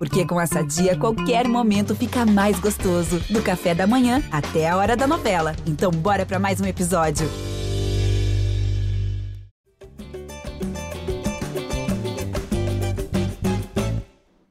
Porque com essa dia, qualquer momento fica mais gostoso. Do café da manhã até a hora da novela. Então, bora para mais um episódio.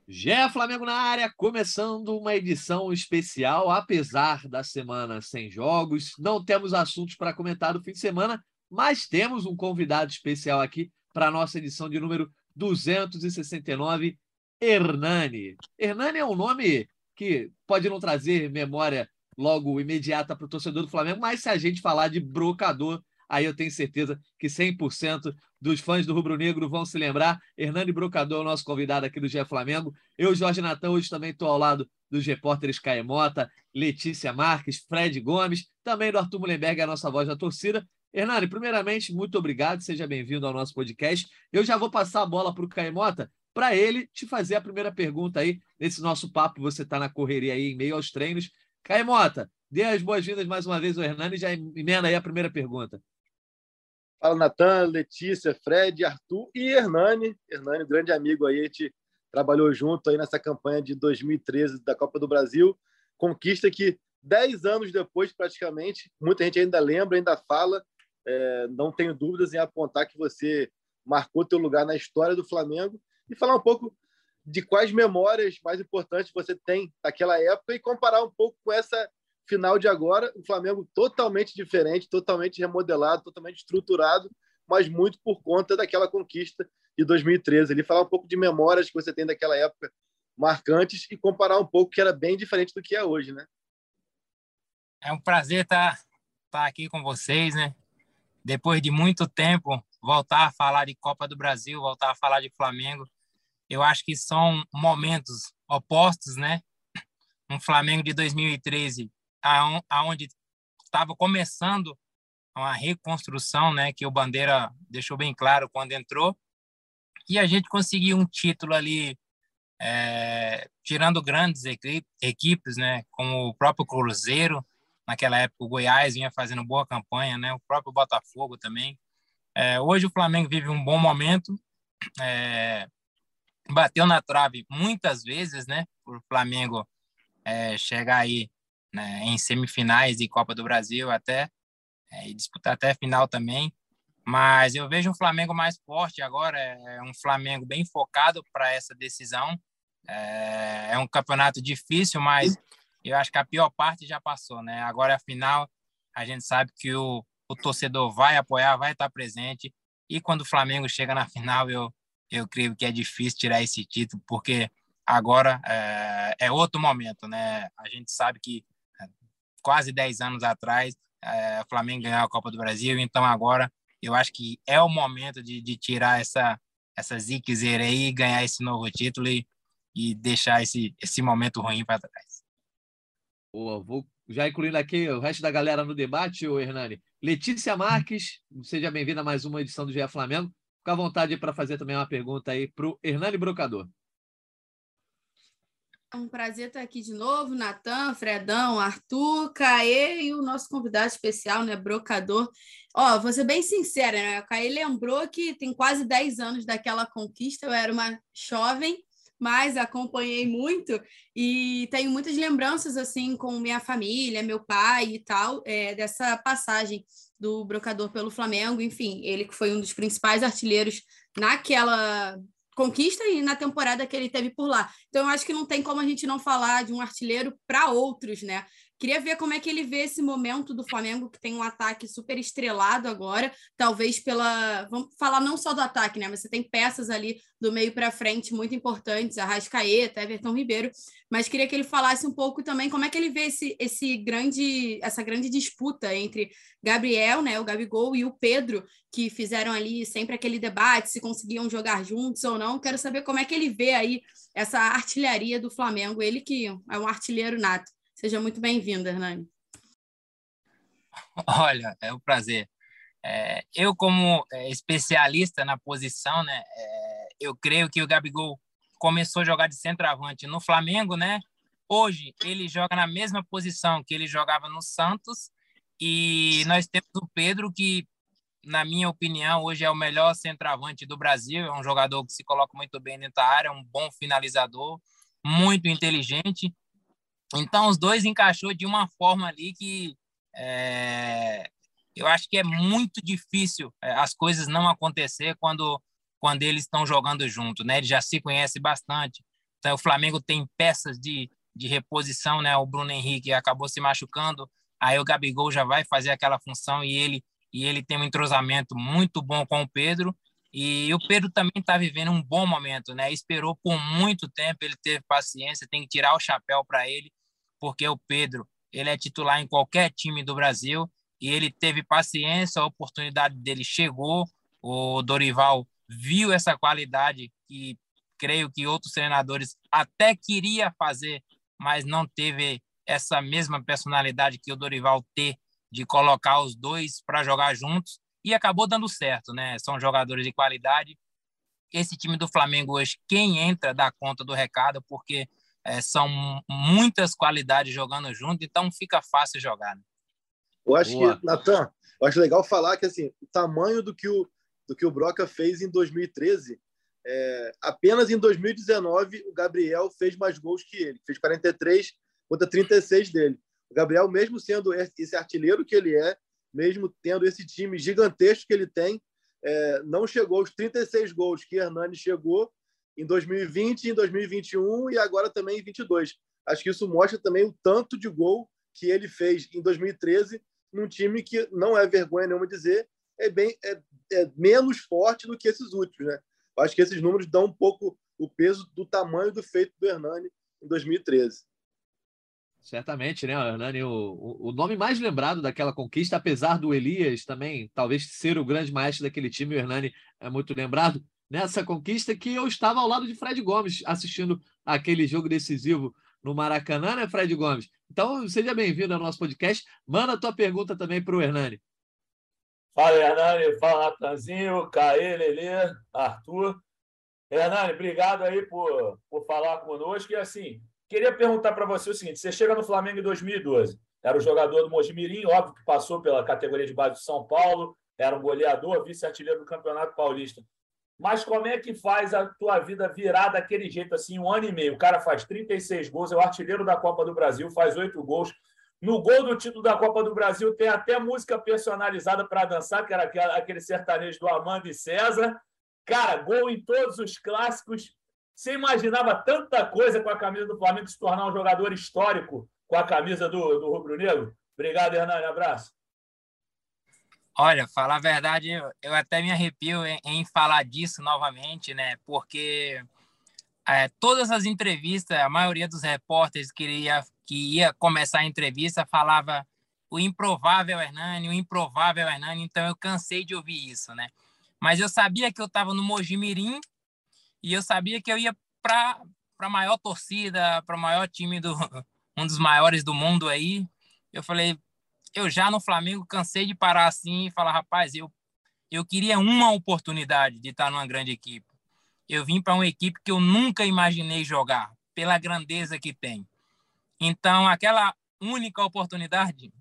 Gé Flamengo na área, começando uma edição especial, apesar da semana sem jogos. Não temos assuntos para comentar do fim de semana, mas temos um convidado especial aqui para a nossa edição de número 269, Hernani. Hernani é um nome que pode não trazer memória logo imediata para o torcedor do Flamengo, mas se a gente falar de brocador, aí eu tenho certeza que 100% dos fãs do Rubro Negro vão se lembrar. Hernani Brocador é o nosso convidado aqui do GE Flamengo. Eu, Jorge Natan, hoje também estou ao lado dos repórteres Caemota, Letícia Marques, Fred Gomes, também do Arthur Mullenberg, a nossa voz da torcida. Hernani, primeiramente, muito obrigado, seja bem-vindo ao nosso podcast. Eu já vou passar a bola para o Caemota, para ele te fazer a primeira pergunta aí, nesse nosso papo, você está na correria aí, em meio aos treinos. Caemota, dê as boas-vindas mais uma vez ao Hernani e já emenda aí a primeira pergunta. Fala, Natan, Letícia, Fred, Arthur e Hernani. Hernani, grande amigo aí, a gente trabalhou junto aí nessa campanha de 2013 da Copa do Brasil. Conquista que, dez anos depois, praticamente, muita gente ainda lembra, ainda fala, é, não tenho dúvidas em apontar que você marcou teu lugar na história do Flamengo e falar um pouco de quais memórias mais importantes você tem daquela época e comparar um pouco com essa final de agora, o Flamengo totalmente diferente, totalmente remodelado, totalmente estruturado, mas muito por conta daquela conquista de 2013. Ele falar um pouco de memórias que você tem daquela época marcantes e comparar um pouco que era bem diferente do que é hoje, né? É um prazer estar, estar aqui com vocês, né? depois de muito tempo, voltar a falar de Copa do Brasil, voltar a falar de Flamengo, eu acho que são momentos opostos, né? Um Flamengo de 2013, aonde estava começando uma reconstrução, né? Que o Bandeira deixou bem claro quando entrou, e a gente conseguiu um título ali, é, tirando grandes equipes, né? Como o próprio Cruzeiro, Naquela época, o Goiás vinha fazendo boa campanha, né? O próprio Botafogo também. É, hoje o Flamengo vive um bom momento. É, bateu na trave muitas vezes, né? Por Flamengo é, chegar aí né, em semifinais de Copa do Brasil até é, e disputar até final também. Mas eu vejo um Flamengo mais forte agora, é, é um Flamengo bem focado para essa decisão. É, é, um campeonato difícil, mas eu acho que a pior parte já passou, né? Agora, afinal, a gente sabe que o, o torcedor vai apoiar, vai estar presente. E quando o Flamengo chega na final, eu, eu creio que é difícil tirar esse título, porque agora é, é outro momento, né? A gente sabe que é, quase 10 anos atrás, é, o Flamengo ganhou a Copa do Brasil, então agora eu acho que é o momento de, de tirar essa, essa ziquezeira aí, ganhar esse novo título e, e deixar esse, esse momento ruim para trás. Boa, vou já incluindo aqui o resto da galera no debate, o Hernani. Letícia Marques, seja bem-vinda a mais uma edição do GE Flamengo. Fica à vontade para fazer também uma pergunta aí para o Hernani Brocador. É um prazer estar aqui de novo, Natan, Fredão, Arthur, Caê e o nosso convidado especial, né, Brocador. Ó, vou ser bem sincera, né? O Caê lembrou que tem quase 10 anos daquela conquista, eu era uma jovem mas acompanhei muito e tenho muitas lembranças assim com minha família, meu pai e tal, é, dessa passagem do brocador pelo Flamengo. Enfim, ele que foi um dos principais artilheiros naquela conquista e na temporada que ele teve por lá. Então, eu acho que não tem como a gente não falar de um artilheiro para outros, né? Queria ver como é que ele vê esse momento do Flamengo, que tem um ataque super estrelado agora, talvez pela. Vamos falar não só do ataque, né? Mas você tem peças ali do meio para frente muito importantes, Arrascaeta, Everton Ribeiro. Mas queria que ele falasse um pouco também como é que ele vê esse, esse grande, essa grande disputa entre Gabriel, né, o Gabigol, e o Pedro, que fizeram ali sempre aquele debate se conseguiam jogar juntos ou não. Quero saber como é que ele vê aí essa artilharia do Flamengo, ele que é um artilheiro nato. Seja muito bem-vindo, Hernani. Olha, é um prazer. É, eu, como é, especialista na posição, né, é, eu creio que o Gabigol começou a jogar de centroavante no Flamengo, né? Hoje ele joga na mesma posição que ele jogava no Santos e nós temos o Pedro que, na minha opinião, hoje é o melhor centroavante do Brasil. É um jogador que se coloca muito bem dentro da área, um bom finalizador, muito inteligente. Então, os dois encaixou de uma forma ali que é, eu acho que é muito difícil é, as coisas não acontecer quando, quando eles estão jogando junto, né? Eles já se conhecem bastante. Então, o Flamengo tem peças de, de reposição, né? O Bruno Henrique acabou se machucando, aí o Gabigol já vai fazer aquela função e ele e ele tem um entrosamento muito bom com o Pedro. E o Pedro também está vivendo um bom momento, né? Esperou por muito tempo, ele teve paciência, tem que tirar o chapéu para ele, porque o Pedro ele é titular em qualquer time do Brasil e ele teve paciência, a oportunidade dele chegou, o Dorival viu essa qualidade que creio que outros treinadores até queria fazer, mas não teve essa mesma personalidade que o Dorival ter de colocar os dois para jogar juntos e acabou dando certo, né? São jogadores de qualidade. Esse time do Flamengo hoje, quem entra dá conta do recado, porque é, são muitas qualidades jogando junto, então fica fácil jogar. Né? Eu acho Boa. que, Natan, eu acho legal falar que assim, o tamanho do que o, do que o Broca fez em 2013, é, apenas em 2019 o Gabriel fez mais gols que ele, fez 43 contra 36 dele. O Gabriel, mesmo sendo esse artilheiro que ele é, mesmo tendo esse time gigantesco que ele tem, é, não chegou aos 36 gols que Hernani chegou em 2020, em 2021 e agora também em 22. Acho que isso mostra também o tanto de gol que ele fez em 2013 num time que não é vergonha nenhuma dizer é bem é, é menos forte do que esses últimos, né? Acho que esses números dão um pouco o peso do tamanho do feito do Hernani em 2013. Certamente, né, Hernani? O, o nome mais lembrado daquela conquista, apesar do Elias também, talvez ser o grande maestro daquele time, o Hernani é muito lembrado nessa conquista que eu estava ao lado de Fred Gomes assistindo aquele jogo decisivo no Maracanã, né, Fred Gomes? Então, seja bem-vindo ao nosso podcast. Manda a tua pergunta também para o Hernani. Fala, Hernani. Fala, Natanzinho, Caê, Lelê, Arthur. Hernani, obrigado aí por, por falar conosco. E assim, queria perguntar para você o seguinte: você chega no Flamengo em 2012, era o jogador do Mojimirim, óbvio que passou pela categoria de base do São Paulo, era um goleador, vice-artilheiro do Campeonato Paulista. Mas como é que faz a tua vida virar daquele jeito assim, um ano e meio? O cara faz 36 gols, é o artilheiro da Copa do Brasil, faz oito gols. No gol do título da Copa do Brasil tem até música personalizada para dançar, que era aquele sertanejo do Amando e César. Cara, gol em todos os clássicos. Você imaginava tanta coisa com a camisa do Flamengo se tornar um jogador histórico com a camisa do, do Rubro Negro? Obrigado, Hernani. Abraço. Olha, falar a verdade, eu, até me arrepio em, em, falar disso novamente, né? Porque é, todas as entrevistas, a maioria dos repórteres que ia, que ia começar a entrevista falava o improvável Hernani, o improvável Hernani, então eu cansei de ouvir isso, né? Mas eu sabia que eu estava no Mojimirim e eu sabia que eu ia para a maior torcida, para o maior time do um dos maiores do mundo aí. Eu falei, eu já no Flamengo cansei de parar assim e falar, rapaz, eu, eu queria uma oportunidade de estar numa grande equipe. Eu vim para uma equipe que eu nunca imaginei jogar, pela grandeza que tem. Então, aquela única oportunidade,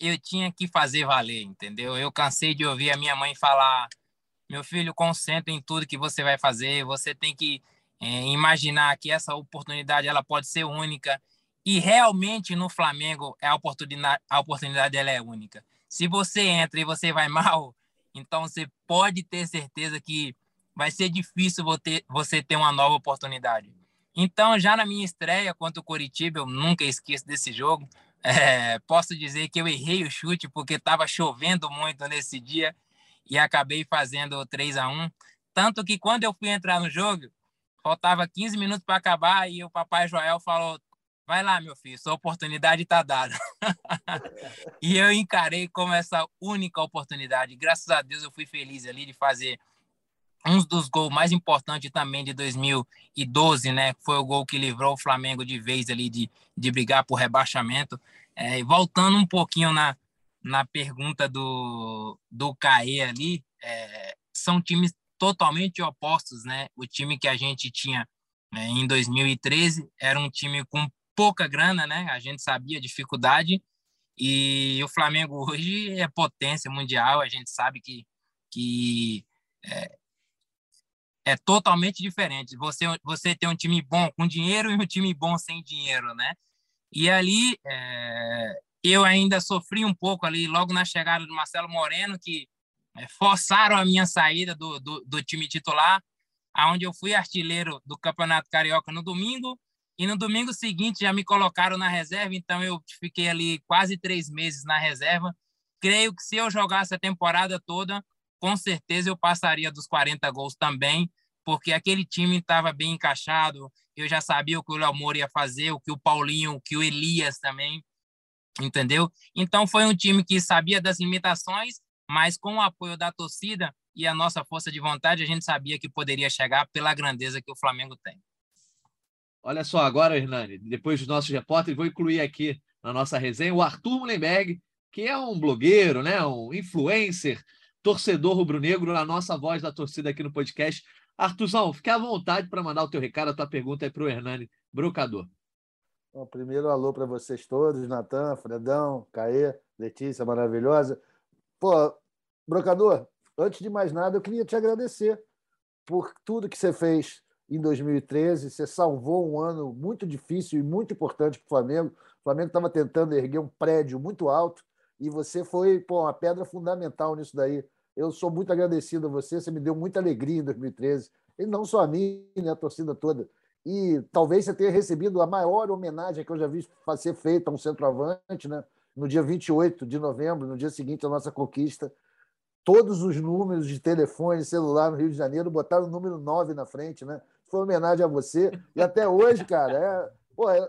eu tinha que fazer valer, entendeu? Eu cansei de ouvir a minha mãe falar: meu filho, concentre em tudo que você vai fazer, você tem que é, imaginar que essa oportunidade ela pode ser única e realmente no Flamengo a oportunidade, a oportunidade ela é única. Se você entra e você vai mal, então você pode ter certeza que vai ser difícil você ter uma nova oportunidade. Então, já na minha estreia contra o Coritiba, eu nunca esqueço desse jogo. É, posso dizer que eu errei o chute porque estava chovendo muito nesse dia e acabei fazendo 3 a 1 Tanto que quando eu fui entrar no jogo, faltava 15 minutos para acabar e o papai Joel falou: vai lá, meu filho, sua oportunidade está dada. e eu encarei como essa única oportunidade. Graças a Deus eu fui feliz ali de fazer um dos gols mais importantes também de 2012, né? Foi o gol que livrou o Flamengo de vez ali de, de brigar por rebaixamento. É, voltando um pouquinho na, na pergunta do, do Caê ali, é, são times totalmente opostos, né? O time que a gente tinha né, em 2013 era um time com pouca grana, né? A gente sabia a dificuldade. E o Flamengo hoje é potência mundial, a gente sabe que, que é, é totalmente diferente. Você, você tem um time bom com dinheiro e um time bom sem dinheiro, né? E ali é, eu ainda sofri um pouco ali logo na chegada do Marcelo Moreno, que é, forçaram a minha saída do, do, do time titular, aonde eu fui artilheiro do Campeonato Carioca no domingo e no domingo seguinte já me colocaram na reserva, então eu fiquei ali quase três meses na reserva. Creio que se eu jogasse a temporada toda, com certeza eu passaria dos 40 gols também, porque aquele time estava bem encaixado. Eu já sabia o que o Léo Moura ia fazer, o que o Paulinho, o que o Elias também, entendeu? Então foi um time que sabia das limitações, mas com o apoio da torcida e a nossa força de vontade, a gente sabia que poderia chegar pela grandeza que o Flamengo tem. Olha só, agora, Hernani, depois dos nossos repórteres, vou incluir aqui na nossa resenha o Arthur Mullenberg, que é um blogueiro, né, um influencer torcedor rubro-negro, a nossa voz da torcida aqui no podcast. Artuzão, fique à vontade para mandar o teu recado, a tua pergunta é para o Hernani Brocador. Bom, primeiro, alô para vocês todos, Natan, Fredão, Caê, Letícia, maravilhosa. Pô, Brocador, antes de mais nada, eu queria te agradecer por tudo que você fez em 2013. Você salvou um ano muito difícil e muito importante para o Flamengo. O Flamengo estava tentando erguer um prédio muito alto e você foi pô, uma pedra fundamental nisso daí. Eu sou muito agradecido a você, você me deu muita alegria em 2013, e não só a mim, né, a torcida toda. E talvez você tenha recebido a maior homenagem que eu já vi ser feita a um centroavante, né? no dia 28 de novembro, no dia seguinte da nossa conquista. Todos os números de telefone, celular no Rio de Janeiro botaram o número 9 na frente, né? Foi homenagem a você. E até hoje, cara, é. Pô, é...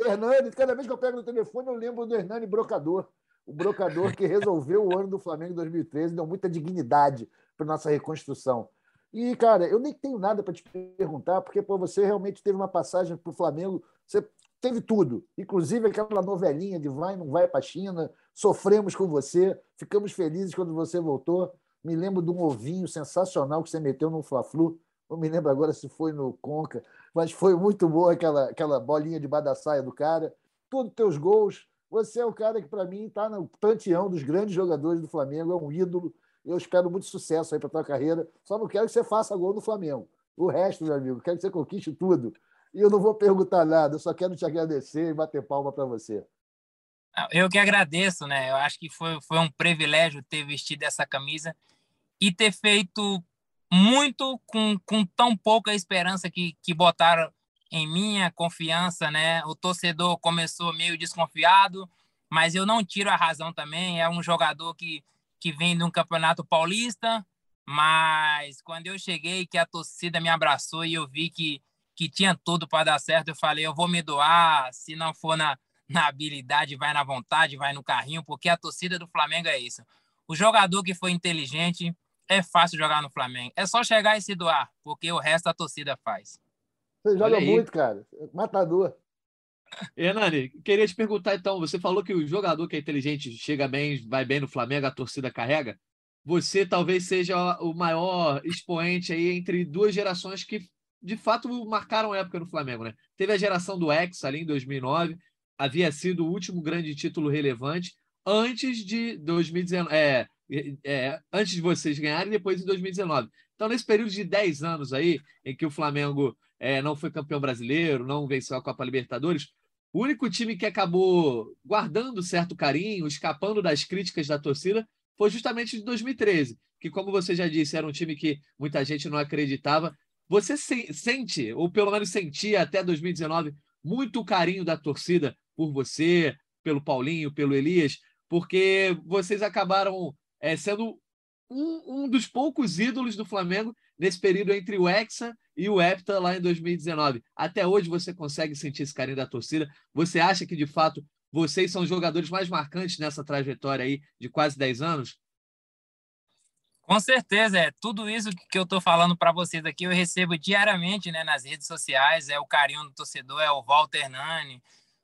Hernani, cada vez que eu pego no telefone, eu lembro do Hernani Brocador o brocador que resolveu o ano do Flamengo em 2013, deu muita dignidade para nossa reconstrução. E, cara, eu nem tenho nada para te perguntar, porque pô, você realmente teve uma passagem para o Flamengo, você teve tudo, inclusive aquela novelinha de vai, não vai para a China, sofremos com você, ficamos felizes quando você voltou. Me lembro de um ovinho sensacional que você meteu no Fla-Flu, não me lembro agora se foi no Conca, mas foi muito boa aquela, aquela bolinha de badaçaia do cara. Todos teus gols, você é o cara que, para mim, está no panteão dos grandes jogadores do Flamengo, é um ídolo. Eu espero muito sucesso aí para tua carreira. Só não quero que você faça gol no Flamengo. O resto, meu amigo, quero que você conquiste tudo. E eu não vou perguntar nada, eu só quero te agradecer e bater palma para você. Eu que agradeço, né? Eu acho que foi, foi um privilégio ter vestido essa camisa e ter feito muito com, com tão pouca esperança que, que botaram em minha confiança, né? O torcedor começou meio desconfiado, mas eu não tiro a razão também. É um jogador que, que vem de um campeonato paulista, mas quando eu cheguei, que a torcida me abraçou e eu vi que, que tinha tudo para dar certo, eu falei: eu vou me doar, se não for na, na habilidade, vai na vontade, vai no carrinho, porque a torcida do Flamengo é isso. O jogador que foi inteligente, é fácil jogar no Flamengo. É só chegar e se doar, porque o resto a torcida faz. Você joga muito, cara. Matador. Hernani, queria te perguntar então: você falou que o jogador que é inteligente chega bem, vai bem no Flamengo, a torcida carrega. Você talvez seja o maior expoente aí entre duas gerações que de fato marcaram época no Flamengo, né? Teve a geração do Ex ali em 2009, havia sido o último grande título relevante antes de 2019, é, é, antes de vocês ganharem depois em 2019. Então, nesse período de 10 anos aí, em que o Flamengo é, não foi campeão brasileiro, não venceu a Copa Libertadores. O único time que acabou guardando certo carinho, escapando das críticas da torcida, foi justamente de 2013, que, como você já disse, era um time que muita gente não acreditava. Você se sente, ou pelo menos sentia até 2019, muito carinho da torcida por você, pelo Paulinho, pelo Elias, porque vocês acabaram é, sendo um, um dos poucos ídolos do Flamengo nesse período entre o Hexa e o Hepta lá em 2019. Até hoje você consegue sentir esse carinho da torcida? Você acha que, de fato, vocês são os jogadores mais marcantes nessa trajetória aí de quase 10 anos? Com certeza, é tudo isso que eu estou falando para vocês aqui, eu recebo diariamente né, nas redes sociais, é o carinho do torcedor, é o Walter Nani,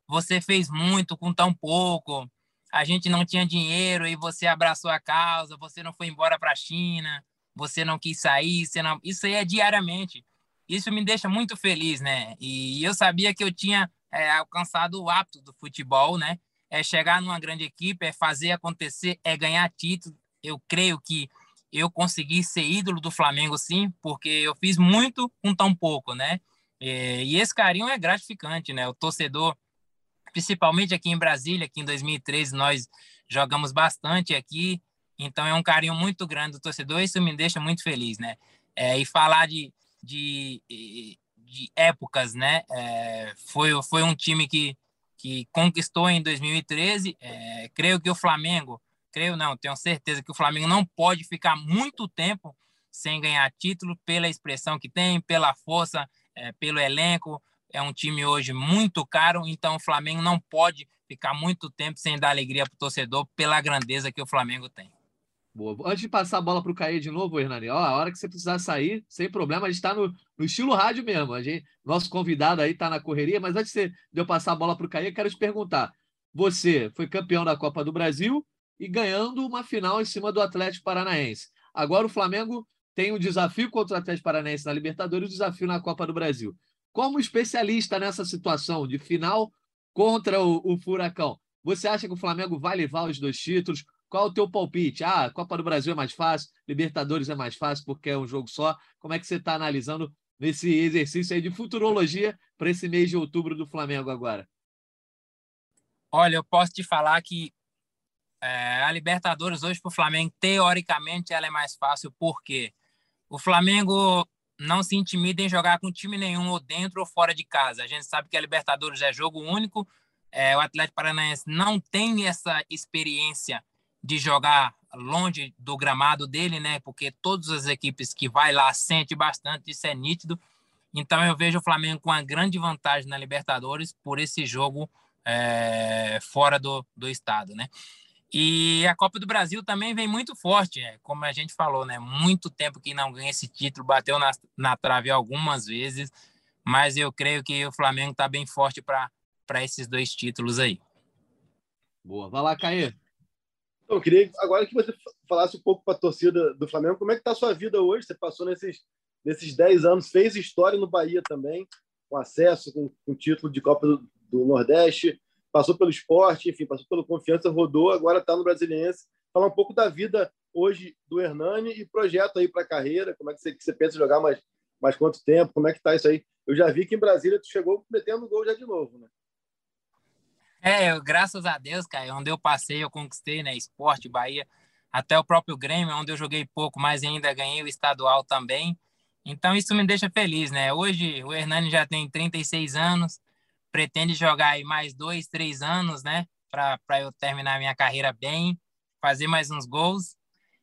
você fez muito com tão pouco, a gente não tinha dinheiro e você abraçou a causa, você não foi embora para a China, você não quis sair, você não... isso aí é diariamente. Isso me deixa muito feliz, né? E eu sabia que eu tinha é, alcançado o hábito do futebol, né? É chegar numa grande equipe, é fazer acontecer, é ganhar título. Eu creio que eu consegui ser ídolo do Flamengo, sim, porque eu fiz muito com tão pouco, né? É, e esse carinho é gratificante, né? O torcedor, principalmente aqui em Brasília, aqui em 2013, nós jogamos bastante aqui, então é um carinho muito grande do torcedor, isso me deixa muito feliz, né? É, e falar de, de, de épocas, né? É, foi, foi um time que, que conquistou em 2013. É, creio que o Flamengo, creio não, tenho certeza que o Flamengo não pode ficar muito tempo sem ganhar título pela expressão que tem, pela força, é, pelo elenco. É um time hoje muito caro, então o Flamengo não pode ficar muito tempo sem dar alegria para o torcedor pela grandeza que o Flamengo tem. Boa. Antes de passar a bola para o Caê de novo, Hernani, ó, a hora que você precisar sair, sem problema, a gente está no, no, estilo rádio mesmo. A gente, nosso convidado aí está na correria, mas antes de eu passar a bola para o Caê, quero te perguntar. Você foi campeão da Copa do Brasil e ganhando uma final em cima do Atlético Paranaense. Agora o Flamengo tem um desafio contra o Atlético Paranaense na Libertadores e um desafio na Copa do Brasil. Como especialista nessa situação de final contra o, o Furacão, você acha que o Flamengo vai levar os dois títulos? Qual o teu palpite? Ah, Copa do Brasil é mais fácil, Libertadores é mais fácil porque é um jogo só. Como é que você está analisando nesse exercício aí de futurologia para esse mês de outubro do Flamengo agora? Olha, eu posso te falar que é, a Libertadores hoje para o Flamengo, teoricamente, ela é mais fácil, porque o Flamengo não se intimida em jogar com time nenhum, ou dentro ou fora de casa. A gente sabe que a Libertadores é jogo único, é, o Atlético Paranaense não tem essa experiência de jogar longe do gramado dele, né? Porque todas as equipes que vai lá sente bastante, isso é nítido. Então eu vejo o Flamengo com uma grande vantagem na Libertadores por esse jogo é, fora do, do estado, né? E a Copa do Brasil também vem muito forte, né? como a gente falou, né? Muito tempo que não ganha esse título, bateu na, na trave algumas vezes, mas eu creio que o Flamengo está bem forte para esses dois títulos aí. Boa, vai lá, Caê. Eu queria agora que você falasse um pouco para a torcida do Flamengo, como é que está a sua vida hoje? Você passou nesses, nesses 10 anos, fez história no Bahia também, com acesso, com, com título de Copa do, do, Nordeste, passou pelo esporte, enfim, passou pelo Confiança, rodou, agora está no Brasiliense. Falar um pouco da vida hoje do Hernani e projeto aí para a carreira, como é que você, que você pensa jogar mais, mais quanto tempo, como é que está isso aí? Eu já vi que em Brasília tu chegou metendo gol já de novo, né? É, eu, graças a Deus, cara, onde eu passei, eu conquistei, né? Esporte, Bahia, até o próprio Grêmio, onde eu joguei pouco, mas ainda ganhei o estadual também. Então, isso me deixa feliz, né? Hoje, o Hernani já tem 36 anos, pretende jogar aí mais dois, três anos, né? Para eu terminar minha carreira bem, fazer mais uns gols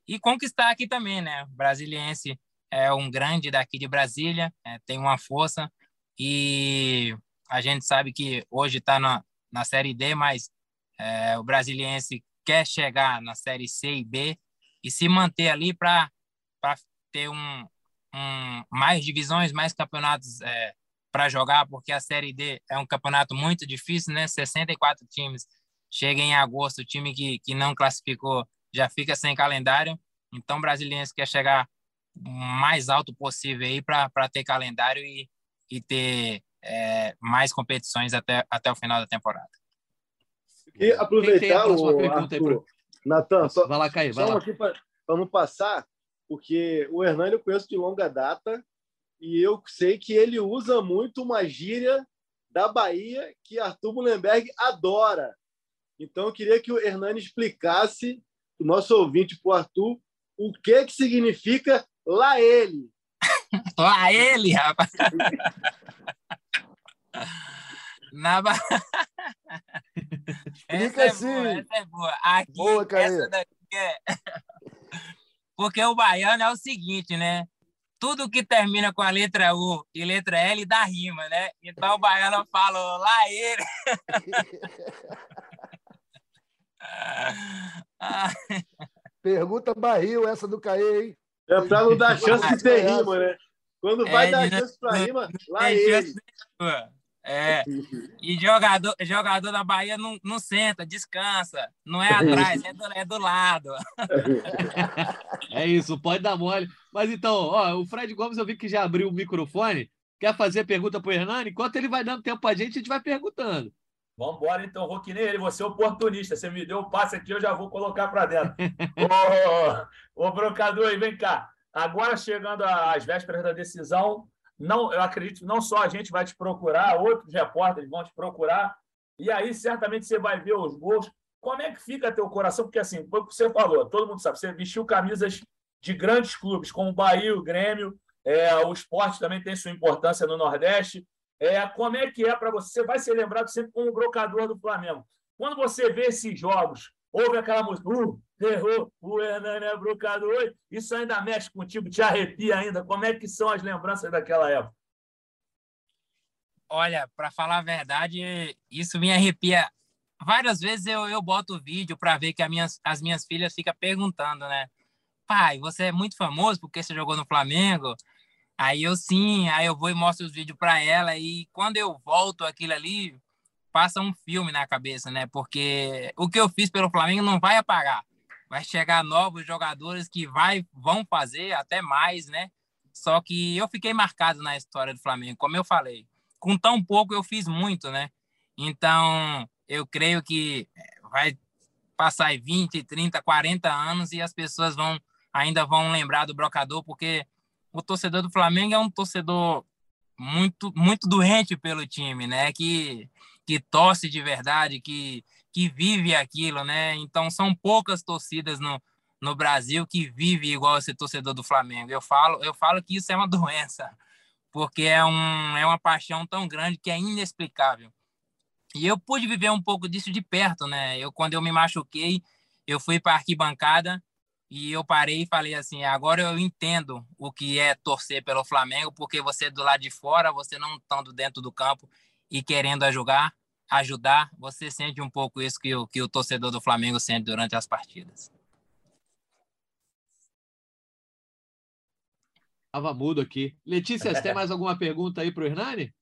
e conquistar aqui também, né? O Brasiliense é um grande daqui de Brasília, é, tem uma força e a gente sabe que hoje está na, na Série D, mas é, o Brasiliense quer chegar na Série C e B e se manter ali para ter um, um, mais divisões, mais campeonatos é, para jogar, porque a Série D é um campeonato muito difícil, né? 64 times. Chega em agosto, o time que, que não classificou já fica sem calendário. Então, o Brasiliense quer chegar o mais alto possível aí para ter calendário e, e ter é, mais competições até, até o final da temporada. E aproveitar o Arthur, Natan, só, vai lá, Cair, vai lá. para não passar, porque o Hernani eu conheço de longa data e eu sei que ele usa muito uma gíria da Bahia que Arthur Mullenberg adora. Então eu queria que o Hernani explicasse o nosso ouvinte para o Arthur o que que significa lá ele. lá ele, rapaz. Na Explica é assim. Boa, essa é boa. Aqui, boa, essa daqui é... Porque o baiano é o seguinte, né? Tudo que termina com a letra U e letra L dá rima, né? Então o baiano fala lá ele. Pergunta barril essa do Caê, hein? É para não dar chance de ter rima, né? Quando vai é, dar chance para rima, lá ele. É. E jogador, jogador da Bahia não, não senta, descansa. Não é atrás, é do, é do lado. É isso, pode dar mole. Mas então, ó, o Fred Gomes, eu vi que já abriu o microfone. Quer fazer pergunta para o Hernani? Enquanto ele vai dando tempo para a gente, a gente vai perguntando. Vamos embora, então. Vou que nem ele, você é oportunista. Você me deu o passe aqui, eu já vou colocar para dentro. ô, ô, brocador, vem cá. Agora, chegando às vésperas da decisão, não, eu acredito não só a gente vai te procurar, outros repórteres vão te procurar, e aí certamente você vai ver os gols. Como é que fica teu coração? Porque, assim, foi o que você falou, todo mundo sabe, você vestiu camisas de grandes clubes, como o Bahia, o Grêmio, é, o esporte também tem sua importância no Nordeste. É, como é que é para você? Você vai ser lembrado sempre como o brocador do Flamengo. Quando você vê esses jogos, ouve aquela música, uh, errou, o Hernani é brocador, isso ainda mexe contigo, te arrepia ainda. Como é que são as lembranças daquela época? Olha, para falar a verdade, isso me arrepia. Várias vezes eu, eu boto o vídeo para ver que as minhas, as minhas filhas ficam perguntando, né? Pai, você é muito famoso porque você jogou no Flamengo? Aí eu sim, aí eu vou e mostro os vídeos para ela e quando eu volto aquilo ali, passa um filme na cabeça, né? Porque o que eu fiz pelo Flamengo não vai apagar. Vai chegar novos jogadores que vai vão fazer até mais, né? Só que eu fiquei marcado na história do Flamengo, como eu falei. Com tão pouco eu fiz muito, né? Então, eu creio que vai passar 20, 30, 40 anos e as pessoas vão ainda vão lembrar do brocador porque o torcedor do Flamengo é um torcedor muito muito doente pelo time, né? Que que torce de verdade, que que vive aquilo, né? Então são poucas torcidas no, no Brasil que vive igual esse torcedor do Flamengo. Eu falo eu falo que isso é uma doença, porque é um é uma paixão tão grande que é inexplicável. E eu pude viver um pouco disso de perto, né? Eu quando eu me machuquei, eu fui para arquibancada e eu parei e falei assim: agora eu entendo o que é torcer pelo Flamengo, porque você do lado de fora, você não estando dentro do campo e querendo ajudar, ajudar, você sente um pouco isso que o, que o torcedor do Flamengo sente durante as partidas. Estava mudo aqui. Letícia, você tem mais alguma pergunta aí para o Hernani?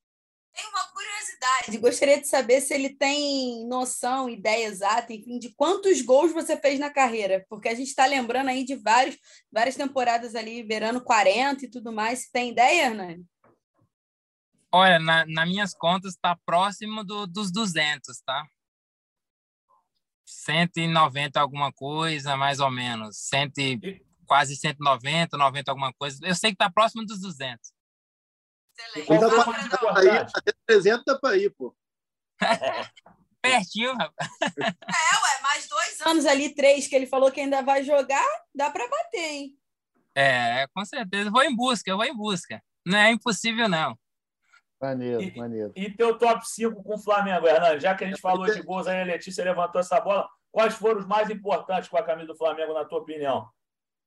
Tem uma curiosidade. Gostaria de saber se ele tem noção, ideia exata, enfim, de quantos gols você fez na carreira. Porque a gente está lembrando aí de vários, várias temporadas ali, verano 40 e tudo mais. Você tem ideia, Hernani? Olha, na, nas minhas contas está próximo do, dos 200, tá? 190 alguma coisa, mais ou menos. Cento, quase 190, 90 alguma coisa. Eu sei que está próximo dos 200. Excelente. Então, dá para ir, até 300 dá para ir, pô. Pertinho, rapaz. É, ué, mais dois anos ali, três, que ele falou que ainda vai jogar, dá para bater, hein? É, com certeza. Vou em busca, eu vou em busca. Não é impossível, não. Maneiro, e, maneiro. E teu top 5 com o Flamengo, Hernani? Já que a gente falou de gols aí, a Letícia levantou essa bola. Quais foram os mais importantes com a camisa do Flamengo, na tua opinião?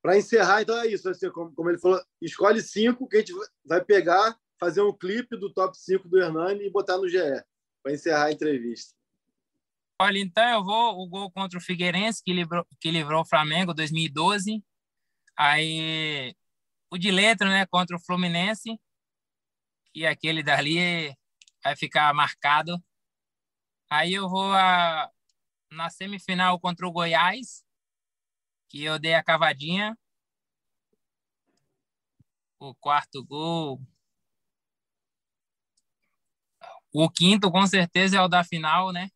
Para encerrar, então é isso. Assim, como, como ele falou, escolhe cinco que a gente vai pegar fazer um clipe do top 5 do Hernani e botar no GE, para encerrar a entrevista. Olha, então eu vou o gol contra o Figueirense, que livrou, que livrou o Flamengo 2012. Aí o de letra, né, contra o Fluminense. E aquele dali vai ficar marcado. Aí eu vou a, na semifinal contra o Goiás, que eu dei a cavadinha. O quarto gol o quinto, com certeza, é o da final, né?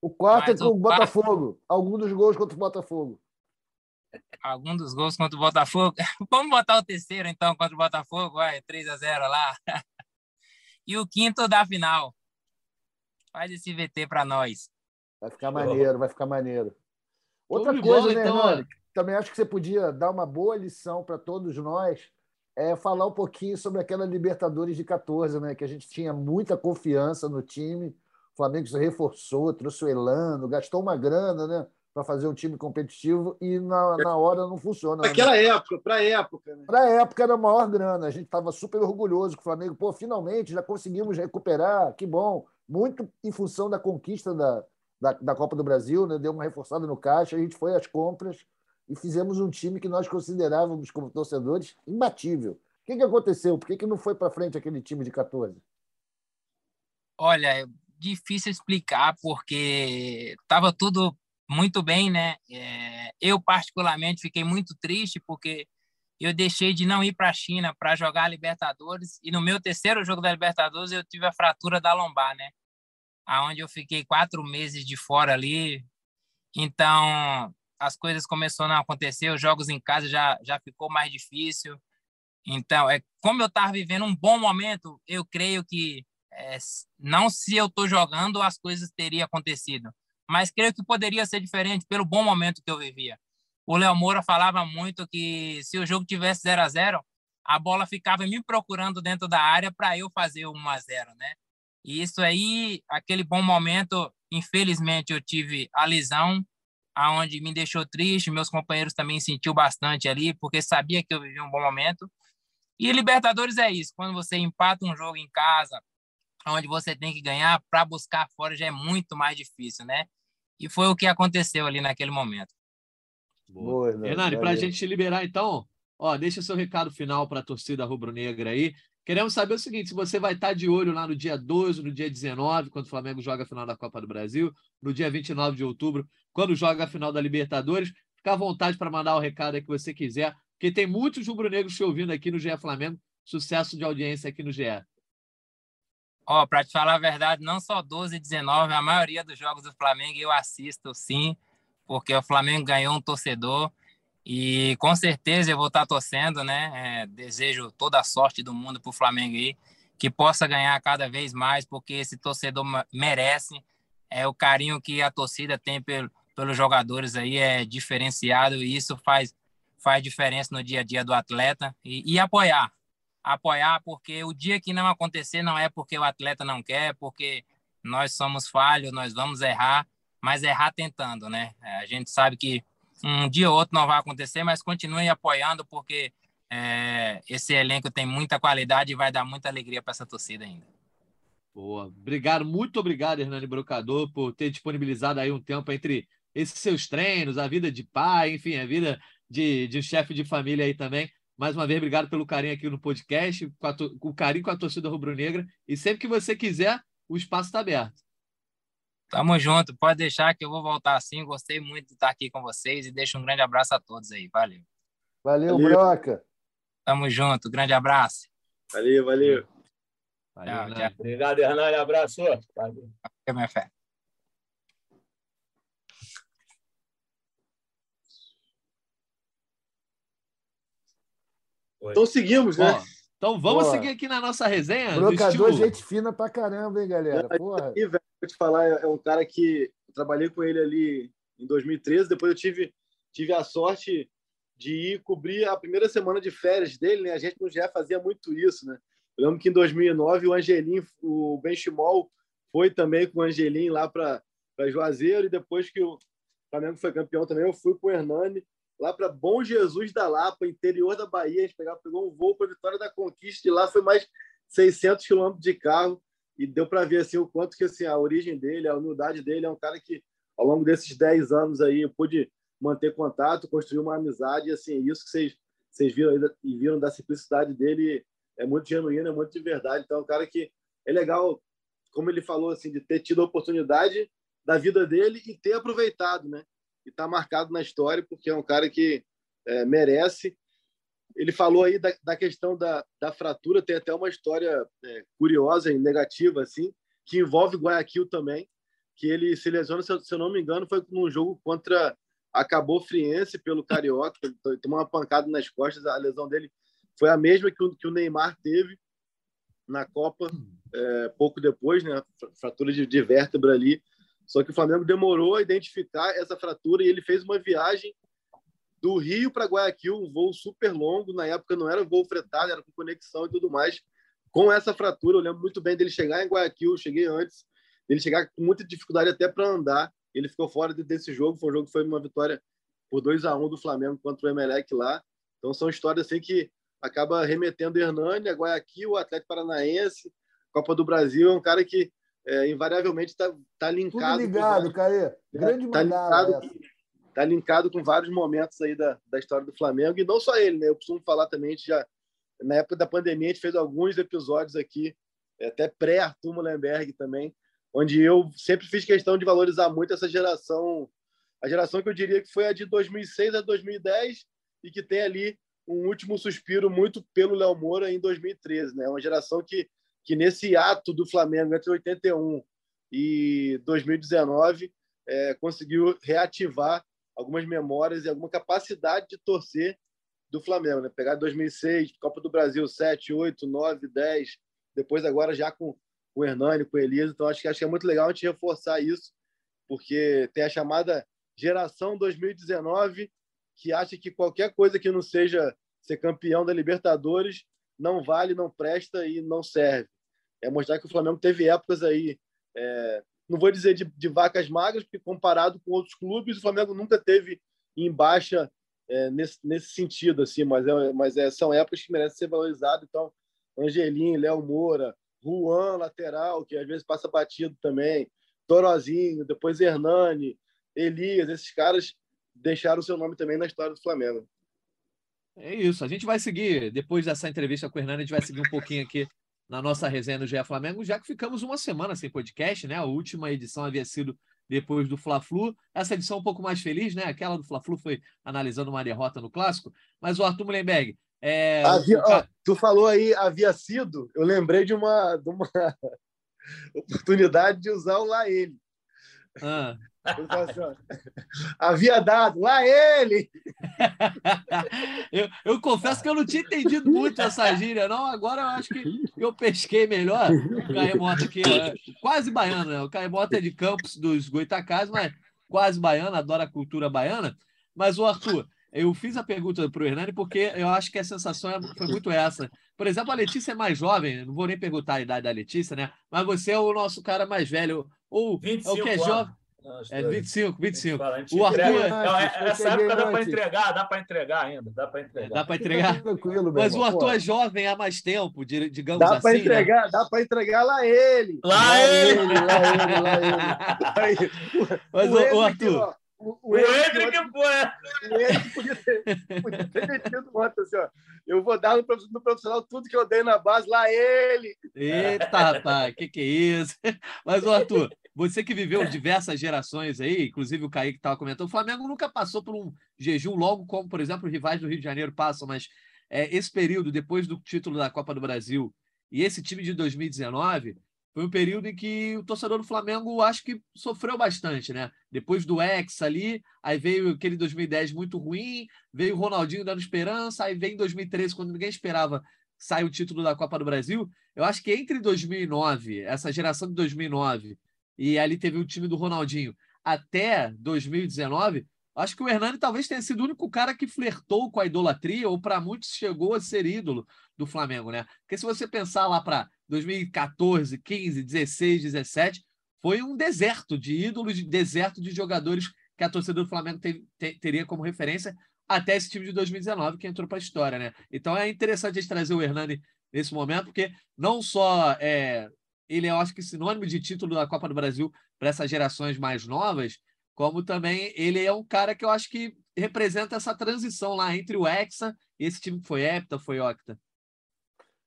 O quarto Mas é com o Botafogo. Quarto... Algum dos gols contra o Botafogo. Algum dos gols contra o Botafogo. Vamos botar o terceiro, então, contra o Botafogo. Vai, 3 a 0 lá. e o quinto da final. Faz esse VT para nós. Vai ficar maneiro, vai ficar maneiro. Outra coisa, bom, né, então, Também acho que você podia dar uma boa lição para todos nós é falar um pouquinho sobre aquela Libertadores de 14, né? Que a gente tinha muita confiança no time. O Flamengo se reforçou, trouxe o Elano, gastou uma grana, né? Para fazer um time competitivo e na, na hora não funciona. Naquela né? época, para época. Né? Para época era a maior grana. A gente estava super orgulhoso com o Flamengo. Pô, finalmente já conseguimos recuperar, que bom. Muito em função da conquista da, da, da Copa do Brasil, né? Deu uma reforçada no caixa, a gente foi às compras e fizemos um time que nós considerávamos como torcedores imbatível. O que, que aconteceu? Por que, que não foi para frente aquele time de 14? Olha, é difícil explicar porque estava tudo muito bem, né? É, eu particularmente fiquei muito triste porque eu deixei de não ir para a China para jogar a Libertadores e no meu terceiro jogo da Libertadores eu tive a fratura da lombar, né? aonde eu fiquei quatro meses de fora ali. Então, as coisas começaram a acontecer, os jogos em casa já, já ficou mais difícil. Então, é como eu estava vivendo um bom momento, eu creio que é, não se eu estou jogando, as coisas teriam acontecido. Mas creio que poderia ser diferente pelo bom momento que eu vivia. O Léo Moura falava muito que se o jogo tivesse 0 a 0 a bola ficava me procurando dentro da área para eu fazer 1 a 0 né? E isso aí, aquele bom momento, infelizmente eu tive a lesão, aonde me deixou triste, meus companheiros também sentiu bastante ali, porque sabia que eu vivia um bom momento. E Libertadores é isso, quando você empata um jogo em casa, onde você tem que ganhar, para buscar fora já é muito mais difícil, né? E foi o que aconteceu ali naquele momento. Boa. Boa Hernani, para a gente te liberar então, ó, deixa seu recado final para a torcida rubro-negra aí. Queremos saber o seguinte: se você vai estar de olho lá no dia 12, no dia 19, quando o Flamengo joga a final da Copa do Brasil, no dia 29 de outubro, quando joga a final da Libertadores, fica à vontade para mandar o recado aí que você quiser, porque tem muitos rubro-negros te ouvindo aqui no GE Flamengo. Sucesso de audiência aqui no GE. Ó, para te falar a verdade, não só 12 e 19, a maioria dos jogos do Flamengo eu assisto sim, porque o Flamengo ganhou um torcedor e com certeza eu vou estar torcendo, né? É, desejo toda a sorte do mundo para o Flamengo aí, que possa ganhar cada vez mais, porque esse torcedor merece. É o carinho que a torcida tem pelo, pelos jogadores aí é diferenciado e isso faz faz diferença no dia a dia do atleta e, e apoiar, apoiar porque o dia que não acontecer não é porque o atleta não quer, porque nós somos falhos, nós vamos errar, mas errar tentando, né? É, a gente sabe que um dia ou outro não vai acontecer, mas continue apoiando, porque é, esse elenco tem muita qualidade e vai dar muita alegria para essa torcida ainda. Boa. Obrigado, muito obrigado, Hernani Brocador, por ter disponibilizado aí um tempo entre esses seus treinos, a vida de pai, enfim, a vida de, de chefe de família aí também. Mais uma vez, obrigado pelo carinho aqui no podcast, com, o carinho com a torcida rubro-negra. E sempre que você quiser, o espaço está aberto. Tamo junto, pode deixar que eu vou voltar assim. Gostei muito de estar aqui com vocês e deixo um grande abraço a todos aí. Valeu. Valeu, valeu. Broca. Tamo junto, grande abraço. Valeu, valeu. valeu tchau, tchau. Obrigado, Hernani. Abraço. Valeu. minha fé. Então seguimos, né? então vamos Porra. seguir aqui na nossa resenha. Brocador, gente fina pra caramba, hein, galera? Porra. Aí, velho, vou te falar, é um cara que eu trabalhei com ele ali em 2013. Depois eu tive, tive a sorte de ir cobrir a primeira semana de férias dele, né? A gente no GE fazia muito isso, né? Eu lembro que em 2009 o Angelim, o Benchimol, foi também com o Angelim lá para Juazeiro e depois que o Flamengo foi campeão também, eu fui com o Hernani lá para Bom Jesus da Lapa, interior da Bahia. A gente pegava, pegou um voo para Vitória da Conquista e lá foi mais 600 quilômetros de carro e deu para ver assim o quanto que assim a origem dele, a humildade dele é um cara que ao longo desses 10 anos aí eu pude manter contato, construir uma amizade, e assim, isso que vocês vocês viram aí e viram da simplicidade dele é muito genuíno, é muito de verdade. Então, é um cara que é legal, como ele falou assim, de ter tido a oportunidade da vida dele e ter aproveitado, né? E está marcado na história porque é um cara que é, merece. Ele falou aí da, da questão da, da, fratura, tem até uma história é, curiosa e negativa, assim, que envolve Guayaquil também, que ele se lesiona, se eu, se eu não me engano, foi num jogo contra a Cabo Friense pelo Carioca, tomou uma pancada nas costas, a lesão dele foi a mesma que o, que o Neymar teve na Copa, é, pouco depois, né? Fratura de, de vértebra ali. Só que o Flamengo demorou a identificar essa fratura e ele fez uma viagem do Rio para Guayaquil, um voo super longo. Na época não era voo fretado, era com conexão e tudo mais. Com essa fratura, eu lembro muito bem dele chegar em Guayaquil, eu cheguei antes, ele chegar com muita dificuldade até para andar. Ele ficou fora desse jogo, foi um jogo que foi uma vitória por 2 a 1 do Flamengo contra o Emelec lá. Então são histórias assim que acaba remetendo Hernani, a Guayaquil, o Atlético Paranaense, Copa do Brasil, é um cara que é, invariavelmente está tá linkado. Tudo ligado, Caê. Grande tá linkado, tá linkado com vários momentos aí da, da história do Flamengo, e não só ele, né? Eu costumo falar também, a gente já, na época da pandemia, a gente fez alguns episódios aqui, até pré-Arthur Mullenberg também, onde eu sempre fiz questão de valorizar muito essa geração, a geração que eu diria que foi a de 2006 a 2010 e que tem ali um último suspiro muito pelo Léo Moura em 2013, né? Uma geração que que nesse ato do Flamengo entre 81 e 2019 é, conseguiu reativar algumas memórias e alguma capacidade de torcer do Flamengo. Né? Pegar 2006, Copa do Brasil 7, 8, 9, 10, depois agora já com o Hernani, com o Elisa. Então acho que, acho que é muito legal a gente reforçar isso, porque tem a chamada geração 2019 que acha que qualquer coisa que não seja ser campeão da Libertadores não vale, não presta e não serve. É mostrar que o Flamengo teve épocas aí, é, não vou dizer de, de, vacas magras, porque comparado com outros clubes, o Flamengo nunca teve em baixa é, nesse, nesse sentido, assim, mas, é, mas é, são épocas que merecem ser valorizadas. Então, Angelim, Léo Moura, Juan, lateral, que às vezes passa batido também, Torozinho, depois Hernani, Elias, esses caras deixaram o seu nome também na história do Flamengo. É isso. A gente vai seguir, depois dessa entrevista com o Hernani, a gente vai seguir um pouquinho aqui na nossa resenha do GE Flamengo, já que ficamos uma semana sem podcast, né? A última edição havia sido depois do Fla-Flu. Essa edição um pouco mais feliz, né? Aquela do Fla-Flu foi analisando uma derrota no Clássico. Mas o Arthur Mullenberg... É... Havia, ó, tu falou aí, havia sido, eu lembrei de uma, de uma oportunidade de usar o lá ele. Ah. Assim, Havia dado, lá ele! eu, eu confesso que eu não tinha entendido muito essa gíria, não. Agora eu acho que eu pesquei melhor. O Caemota aqui, é quase baiano, né? O Caemota é de Campos dos Goitacás, mas quase baiano, adora a cultura baiana. Mas o Arthur, eu fiz a pergunta para o Hernani porque eu acho que a sensação é, foi muito essa. Por exemplo, a Letícia é mais jovem, não vou nem perguntar a idade da Letícia, né? Mas você é o nosso cara mais velho, ou é o que é jovem. É 25, 25. O Arthur. É- não, é, essa época dá para entregar, dá para entregar ainda. Dá para entregar. Dá para entregar. Tranquilo, Mas o Arthur é jovem há mais tempo, digamos dá assim. Pra né? entregar, né? Dá para entregar lá ele. Lá, lá ele. ele. Lá ele, lá ele. Mas o, o Arthur. O, o, o Hendrick que foi. O Hendrick podia ter, podia ter metido ontem, assim, ó. Eu vou dar no, no profissional tudo que eu dei na base, lá ele. Eita, rapaz, que que é isso? Mas, o Arthur, você que viveu diversas gerações aí, inclusive o Kaique estava comentando, o Flamengo nunca passou por um jejum logo como, por exemplo, os rivais do Rio de Janeiro passam, mas é, esse período, depois do título da Copa do Brasil, e esse time de 2019, foi um período em que o torcedor do Flamengo acho que sofreu bastante, né? Depois do ex ali, aí veio aquele 2010 muito ruim, veio o Ronaldinho dando esperança, aí vem 2013, quando ninguém esperava sair o título da Copa do Brasil. Eu acho que entre 2009, essa geração de 2009 e ali teve o time do Ronaldinho até 2019, acho que o Hernani talvez tenha sido o único cara que flertou com a idolatria, ou para muitos chegou a ser ídolo do Flamengo, né? Porque se você pensar lá para 2014, 15, 16, 17, foi um deserto de ídolos, de deserto de jogadores que a torcida do Flamengo te, te, teria como referência até esse time de 2019 que entrou para a história, né? Então é interessante a gente trazer o Hernani nesse momento, porque não só é, ele é, eu acho que, sinônimo de título da Copa do Brasil para essas gerações mais novas, como também ele é um cara que eu acho que representa essa transição lá entre o Hexa e esse time que foi Hepta, foi Octa.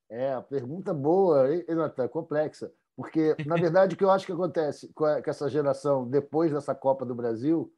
É, pergunta boa, Natan, complexa. Porque, na verdade, o que eu acho que acontece com essa geração depois dessa Copa do Brasil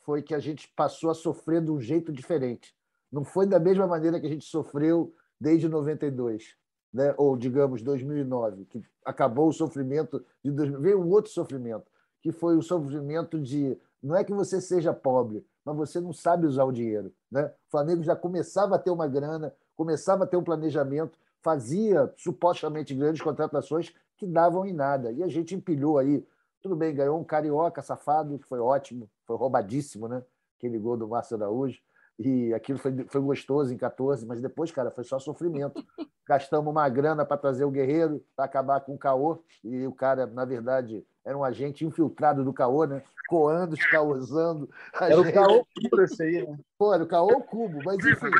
foi que a gente passou a sofrer de um jeito diferente. Não foi da mesma maneira que a gente sofreu desde 92 né? ou digamos 2009, que acabou o sofrimento de 2000, veio um outro sofrimento, que foi o sofrimento de não é que você seja pobre, mas você não sabe usar o dinheiro, né? O Flamengo já começava a ter uma grana, começava a ter um planejamento, fazia supostamente grandes contratações que davam em nada. E a gente empilhou aí, tudo bem, ganhou um carioca safado, que foi ótimo, foi roubadíssimo, né? Aquele gol do Márcio Araújo. E aquilo foi, foi gostoso em 14, mas depois, cara, foi só sofrimento. Gastamos uma grana para trazer o Guerreiro, para acabar com o Caô. E o cara, na verdade, era um agente infiltrado do Caô, né? Coando, causando. Era gente... o Caô puro esse aí, né? Pô, era o Caô cubo. Mas, enfim,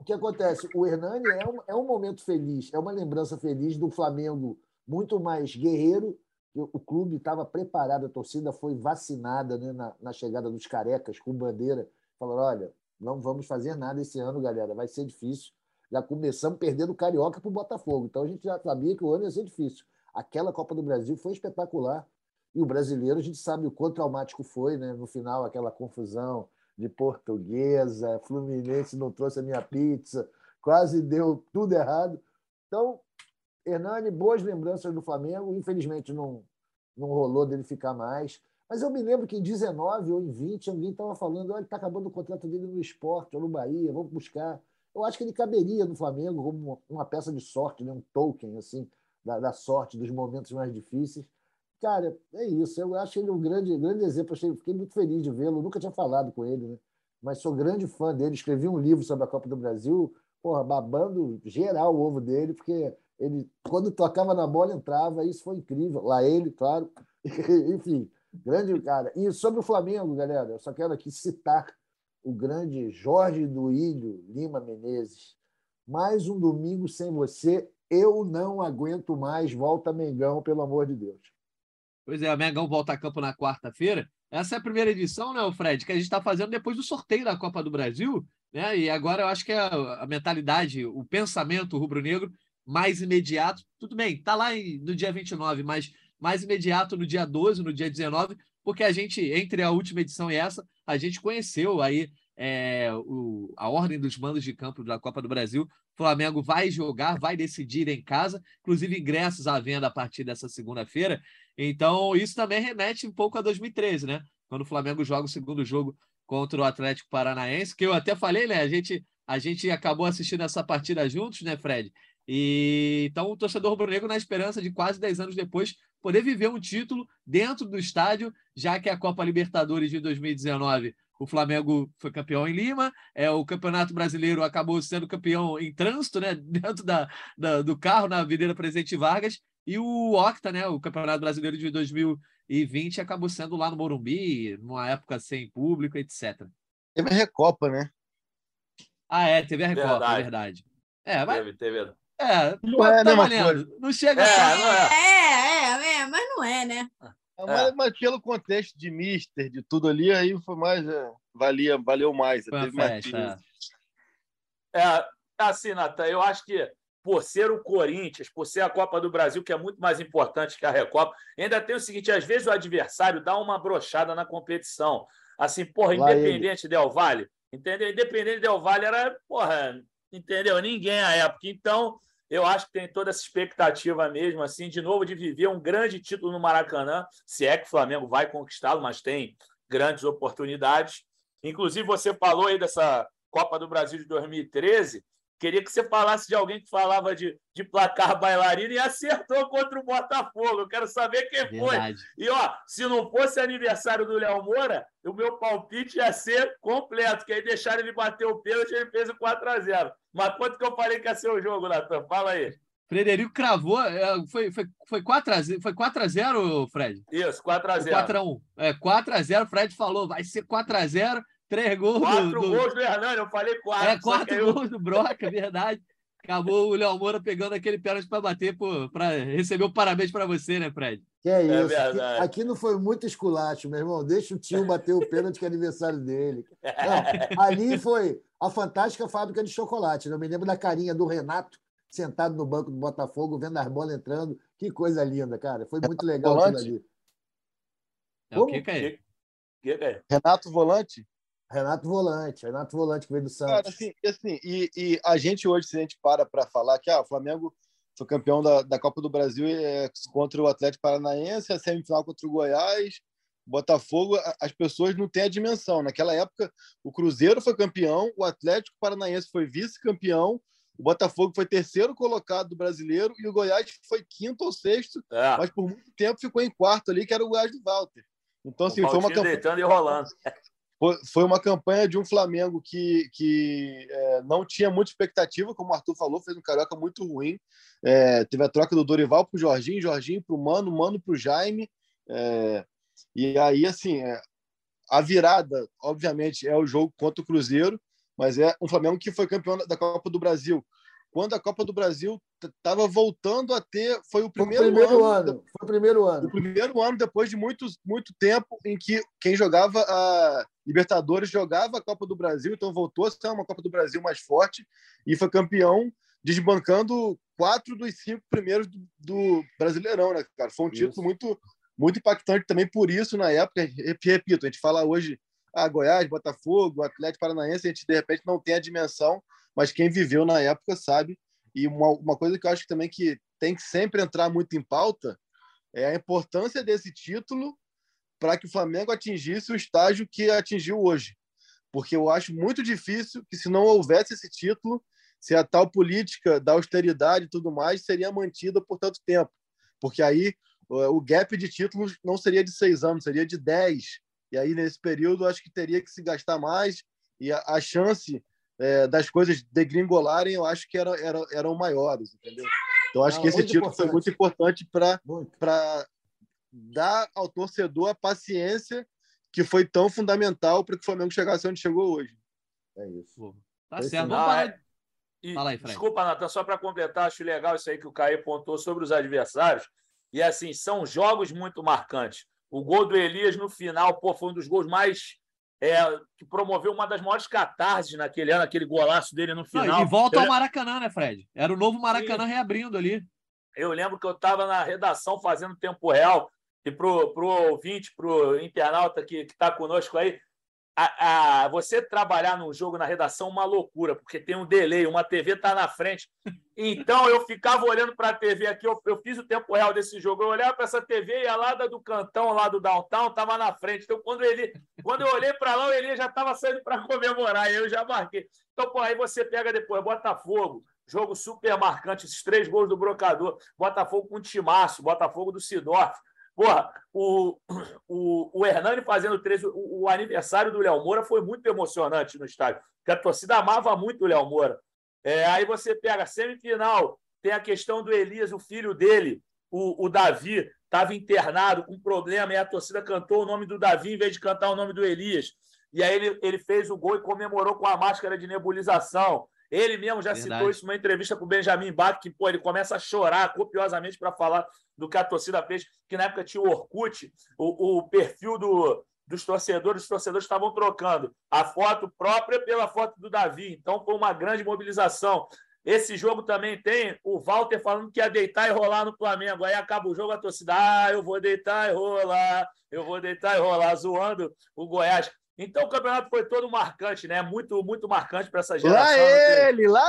o que acontece? O Hernani é um, é um momento feliz, é uma lembrança feliz do Flamengo muito mais guerreiro. O clube estava preparado, a torcida foi vacinada né, na, na chegada dos carecas com bandeira. Falaram: olha, não vamos fazer nada esse ano, galera. Vai ser difícil. Já começamos perdendo o Carioca para o Botafogo. Então a gente já sabia que o ano ia ser difícil. Aquela Copa do Brasil foi espetacular. E o brasileiro, a gente sabe o quanto traumático foi, né? No final, aquela confusão de portuguesa, Fluminense não trouxe a minha pizza, quase deu tudo errado. Então, Hernani, boas lembranças do Flamengo. Infelizmente, não, não rolou dele ficar mais. Mas eu me lembro que em 19 ou em 20 alguém estava falando: olha, está acabando o contrato dele no esporte ou no Bahia, vamos buscar. Eu acho que ele caberia no Flamengo como uma, peça de sorte, né? um token assim, da, da sorte, dos momentos mais difíceis. Cara, é isso. Eu acho ele um grande, grande exemplo. Achei, fiquei muito feliz de vê-lo. Nunca tinha falado com ele, né? mas sou grande fã dele. Escrevi um livro sobre a Copa do Brasil, porra, babando geral o ovo dele, porque ele, quando tocava na bola, entrava. Isso foi incrível. Lá ele, claro. Enfim, grande cara. E sobre o Flamengo, galera, eu só quero aqui citar o grande Jorge Duílio Lima Menezes. Mais um domingo sem você, eu não aguento mais. Volta Mengão, pelo amor de Deus. Pois é, o Mengão volta a campo na quarta-feira. Essa é a primeira edição, né, Fred, que a gente está fazendo depois do sorteio da Copa do Brasil, né? E agora eu acho que a, a mentalidade, o pensamento rubro-negro mais imediato, tudo bem, está lá em, no dia 29, mas mais imediato no dia 12, no dia 19, porque a gente, entre a última edição e essa, a gente conheceu aí é, o, a ordem dos mandos de campo da Copa do Brasil. O Flamengo vai jogar, vai decidir em casa, inclusive ingressos à venda a partir dessa segunda-feira. Então, isso também remete um pouco a 2013, né? Quando o Flamengo joga o segundo jogo contra o Atlético Paranaense, que eu até falei, né? A gente, a gente acabou assistindo essa partida juntos, né, Fred? E então o torcedor rubro-negro na esperança de quase 10 anos depois poder viver um título dentro do estádio, já que a Copa Libertadores de 2019 o Flamengo foi campeão em Lima, é, o Campeonato Brasileiro acabou sendo campeão em trânsito, né, dentro da, da do carro na Avenida Presidente Vargas, e o Octa, né, o Campeonato Brasileiro de 2020 acabou sendo lá no Morumbi, numa época sem público, etc. Teve a Recopa, né? Ah, é, teve a Recopa, verdade. é verdade. É, mas... Teve, teve. É, não é tá valendo. Não chega é, a... não é. É, é, é, não é, né? É, mas, mas, pelo contexto de Mister, de tudo ali, aí foi mais. É, valia, valeu mais. Teve festa, é. é, assim, Natan, eu acho que por ser o Corinthians, por ser a Copa do Brasil, que é muito mais importante que a Recopa, ainda tem o seguinte: às vezes o adversário dá uma brochada na competição. Assim, porra, Lá Independente ele. Del Vale, entendeu? Independente Del Vale era, porra, entendeu? Ninguém à época. Então, eu acho que tem toda essa expectativa mesmo, assim, de novo, de viver um grande título no Maracanã, se é que o Flamengo vai conquistá-lo, mas tem grandes oportunidades. Inclusive, você falou aí dessa Copa do Brasil de 2013. Queria que você falasse de alguém que falava de, de placar bailarina e acertou contra o Botafogo. Eu quero saber quem Verdade. foi. E, ó, se não fosse aniversário do Léo Moura, o meu palpite ia ser completo, que aí deixaram ele bater o pênalti e ele fez o 4x0. Mas quanto que eu falei que ia ser o jogo, Natan? Fala aí. Frederico cravou, é, foi, foi, foi 4x0, foi 4x0, Fred? Isso, 4x0. 4x1. É, 4x0, Fred falou, vai ser 4x0 Três gols. Quatro do, gols do Hernani, eu falei quatro. É, quatro eu... gols do Broca, verdade. Acabou o Léo Moura pegando aquele pênalti para bater, para receber o parabéns para você, né, Fred? Que é, é isso. É aqui, aqui, não foi muito esculacho, meu irmão. Deixa o tio bater o pênalti que é aniversário dele. Não, ali foi a fantástica fábrica de chocolate. Né? Eu me lembro da carinha do Renato sentado no banco do Botafogo, vendo as bolas entrando. Que coisa linda, cara. Foi muito legal aquilo ali. É, o que, que é? Que, que é? Renato Volante? Renato Volante, Renato Volante que veio do Santos. Cara, assim, assim e, e, a gente hoje, se a gente para para falar que ah, o Flamengo foi campeão da, da Copa do Brasil é, contra o Atlético Paranaense, a semifinal contra o Goiás, Botafogo, as pessoas não têm a dimensão. Naquela época, o Cruzeiro foi campeão, o Atlético Paranaense foi vice-campeão, o Botafogo foi terceiro colocado do brasileiro e o Goiás foi quinto ou sexto, é. mas por muito tempo ficou em quarto ali, que era o Goiás do Walter. Então, assim, foi uma campanha. Deitando e rolando foi uma campanha de um Flamengo que, que é, não tinha muita expectativa, como o Arthur falou, fez um carioca muito ruim. É, teve a troca do Dorival para o Jorginho, Jorginho para o Mano, Mano para o Jaime. É, e aí, assim, é, a virada, obviamente, é o jogo contra o Cruzeiro, mas é um Flamengo que foi campeão da Copa do Brasil quando a Copa do Brasil estava voltando a ter. Foi o primeiro, foi o primeiro ano, ano. Foi o primeiro ano. O primeiro ano, depois de muito, muito tempo, em que quem jogava a Libertadores jogava a Copa do Brasil, então voltou a ser uma Copa do Brasil mais forte e foi campeão, desbancando quatro dos cinco primeiros do, do Brasileirão, né, cara? Foi um isso. título muito, muito impactante também por isso, na época. Repito, a gente fala hoje. Ah, Goiás, Botafogo, Atlético Paranaense, a gente de repente não tem a dimensão mas quem viveu na época sabe. E uma, uma coisa que eu acho também que tem que sempre entrar muito em pauta é a importância desse título para que o Flamengo atingisse o estágio que atingiu hoje. Porque eu acho muito difícil que, se não houvesse esse título, se a tal política da austeridade e tudo mais seria mantida por tanto tempo. Porque aí o gap de títulos não seria de seis anos, seria de dez. E aí, nesse período, acho que teria que se gastar mais e a, a chance é, das coisas degringolarem, eu acho que era, era, eram maiores, entendeu? Então, acho não, que esse título importante. foi muito importante para dar ao torcedor a paciência que foi tão fundamental para que o Flamengo chegasse onde chegou hoje. É isso. Tá certo. Vamos parar... E, Fala aí, Fred. Desculpa, Natan, só para completar, acho legal isso aí que o Caio pontou sobre os adversários. E assim, são jogos muito marcantes. O gol do Elias no final, pô, foi um dos gols mais. É, que promoveu uma das maiores catarses naquele ano, aquele golaço dele no final. Não, e volta ao Maracanã, né, Fred? Era o novo Maracanã Sim. reabrindo ali. Eu lembro que eu estava na redação fazendo tempo real, e para o ouvinte, para o internauta que está conosco aí, a, a, você trabalhar num jogo na redação é uma loucura, porque tem um delay, uma TV está na frente. Então eu ficava olhando para a TV aqui, eu, eu, fiz o tempo real desse jogo, eu olhava para essa TV e a lá do cantão, lá do downtown, estava na frente. Então quando ele, quando eu olhei para lá, ele já estava saindo para comemorar, e eu já marquei. Então, pô, aí você pega depois Botafogo, jogo super marcante, esses três gols do Brocador, Botafogo com Timaço, Botafogo do Sidorf. Porra, o, o, o Hernani fazendo 13, o, o aniversário do Léo Moura foi muito emocionante no estádio, porque a torcida amava muito o Léo Moura. É, aí você pega semifinal, tem a questão do Elias, o filho dele, o, o Davi, estava internado com problema, e a torcida cantou o nome do Davi em vez de cantar o nome do Elias. E aí ele, ele fez o gol e comemorou com a máscara de nebulização. Ele mesmo já Verdade. citou isso numa entrevista com o Benjamin Bach, que pô, ele começa a chorar copiosamente para falar do que a torcida fez, que na época tinha o Orkut, o, o perfil do, dos torcedores, os torcedores estavam trocando a foto própria pela foto do Davi. Então foi uma grande mobilização. Esse jogo também tem o Walter falando que ia deitar e rolar no Flamengo. Aí acaba o jogo, a torcida, ah, eu vou deitar e rolar, eu vou deitar e rolar, zoando o Goiás. Então o campeonato foi todo marcante, né? Muito, muito marcante para essa geração. Lá ele, lá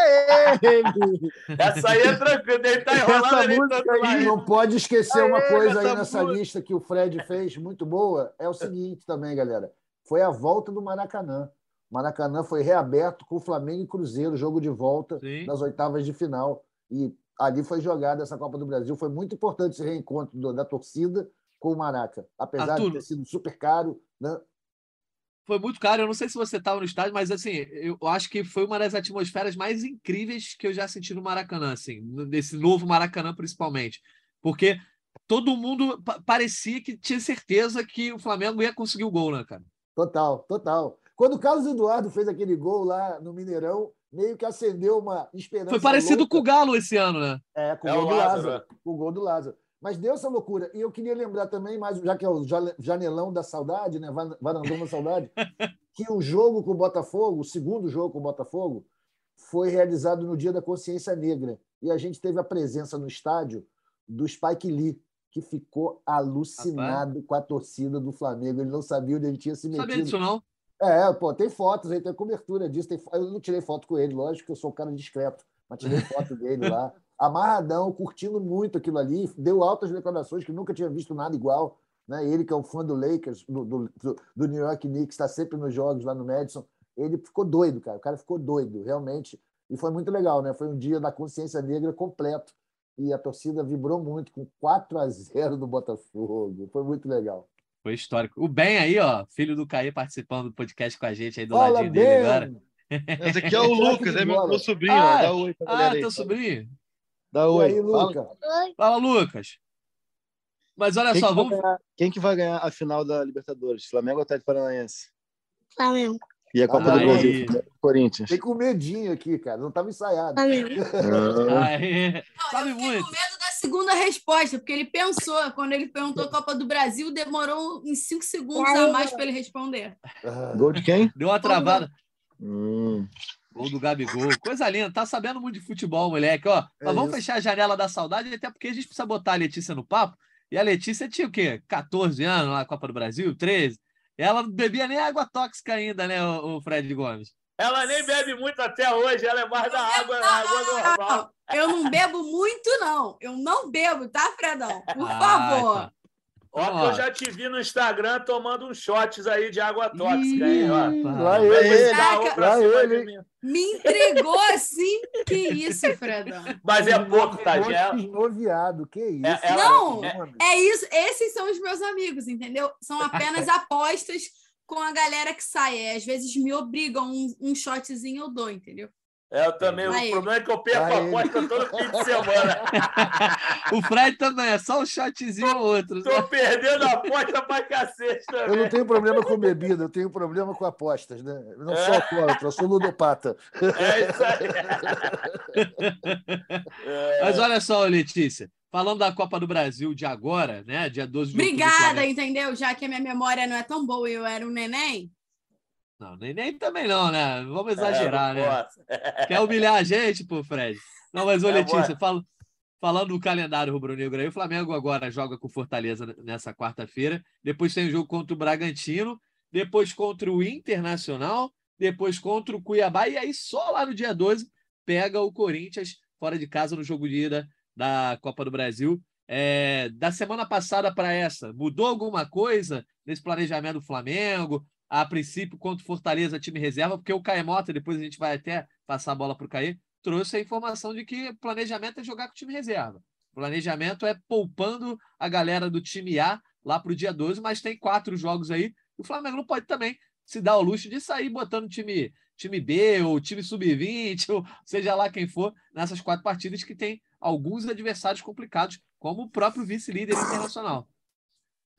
ele! essa aí é tranquilo, ele tá enrolando essa música aí. Não pode esquecer uma coisa aí nessa música. lista que o Fred fez, muito boa. É o seguinte também, galera. Foi a volta do Maracanã. O Maracanã foi reaberto com o Flamengo e Cruzeiro, jogo de volta Sim. das oitavas de final. E ali foi jogada essa Copa do Brasil. Foi muito importante esse reencontro da torcida com o Maraca. Apesar Arthur, de ter sido super caro, né? Foi muito caro. Eu não sei se você estava no estádio, mas assim, eu acho que foi uma das atmosferas mais incríveis que eu já senti no Maracanã, assim, nesse novo Maracanã principalmente, porque todo mundo parecia que tinha certeza que o Flamengo ia conseguir o gol, né, cara? Total, total. Quando o Carlos Eduardo fez aquele gol lá no Mineirão, meio que acendeu uma esperança. Foi parecido louca. com o Galo esse ano, né? É, com é o gol do Lázaro. Lázaro. É. Com o gol do Lázaro. Mas deu essa loucura. E eu queria lembrar também, mais, já que é o janelão da saudade, né? varandão da saudade, que o jogo com o Botafogo, o segundo jogo com o Botafogo, foi realizado no Dia da Consciência Negra. E a gente teve a presença no estádio do Spike Lee, que ficou alucinado Rapaz. com a torcida do Flamengo. Ele não sabia onde ele tinha se metido. Sabia disso, não? É, pô, tem fotos aí, tem cobertura disso. Tem... Eu não tirei foto com ele, lógico que eu sou um cara discreto, mas tirei foto dele lá amarradão, curtindo muito aquilo ali, deu altas declarações que nunca tinha visto nada igual. Né? Ele, que é um fã do Lakers, do, do, do New York Knicks, está sempre nos jogos lá no Madison, ele ficou doido, cara. O cara ficou doido, realmente. E foi muito legal, né? Foi um dia da consciência negra completo. E a torcida vibrou muito com 4 a 0 do Botafogo. Foi muito legal. Foi histórico. O Ben aí, ó, filho do Caí, participando do podcast com a gente aí do Fala, ladinho ben. dele agora. Esse aqui é o Lucas, é meu, meu sobrinho. Ah, oi ah teu sobrinho? Dá oi. Aí, Luca? Fala. Fala, Lucas. Mas olha quem só, vamos. Ganhar, quem que vai ganhar a final da Libertadores? Flamengo ou Atlético Paranaense? Flamengo. E a Copa do Brasil? Corinthians. Tem com medinho aqui, cara. Não estava ensaiado. Flamengo. Ah. Sabe muito. Eu com medo da segunda resposta, porque ele pensou. Quando ele perguntou a Copa do Brasil, demorou uns 5 segundos a mais para ele responder. Ah. Gol de quem? Deu uma travada. Hum. Gol do Gabigol. Coisa linda. Tá sabendo muito de futebol, moleque. Ó, é vamos isso. fechar a janela da saudade, até porque a gente precisa botar a Letícia no papo. E a Letícia tinha o quê? 14 anos lá, Copa do Brasil, 13. Ela não bebia nem água tóxica ainda, né, o Fred Gomes? Ela nem bebe muito até hoje, ela é mais da água, água normal. Eu não bebo muito, não. Eu não bebo, tá, Fredão? Por ah, favor. Tá. Ó, eu já te vi no Instagram tomando uns shots aí de água tóxica, Ih, hein? Ó. Lá ele, lá ele. Me entregou assim. Que isso, Fredão? Mas é pouco, tá? Noviado, que isso? É, é, não, é, é isso. Esses são os meus amigos, entendeu? São apenas apostas com a galera que sai. É, às vezes me obrigam um, um shotzinho eu dou, entendeu? É, eu também. Aí. O problema é que eu perco a aposta todo fim de semana. o Fred também, é só um shotzinho ou outro. Tô perdendo a aposta pra cacete também. Eu não tenho problema com bebida, eu tenho problema com apostas, né? Eu não sou é. alcoólatra, eu sou ludopata. É isso aí. É. Mas olha só, Letícia. Falando da Copa do Brasil de agora, né? Dia 12 de Obrigada, entendeu? Já que a minha memória não é tão boa e eu era um neném. Não, nem, nem também não, né? Vamos exagerar, é, né? Quer humilhar a gente, pô, Fred? Não, mas, ô, é, Letícia, falo, falando do calendário rubro-negro aí, o Flamengo agora joga com Fortaleza nessa quarta-feira, depois tem o jogo contra o Bragantino, depois contra o Internacional, depois contra o Cuiabá, e aí só lá no dia 12 pega o Corinthians fora de casa no jogo de ida da Copa do Brasil. É, da semana passada para essa, mudou alguma coisa nesse planejamento do Flamengo? A princípio, contra o Fortaleza, time reserva, porque o Caemota, depois a gente vai até passar a bola para o Caê, trouxe a informação de que planejamento é jogar com o time reserva. Planejamento é poupando a galera do time A lá para o dia 12, mas tem quatro jogos aí. O Flamengo não pode também se dar o luxo de sair botando time, time B ou time sub-20, ou seja lá quem for, nessas quatro partidas que tem alguns adversários complicados, como o próprio vice-líder internacional.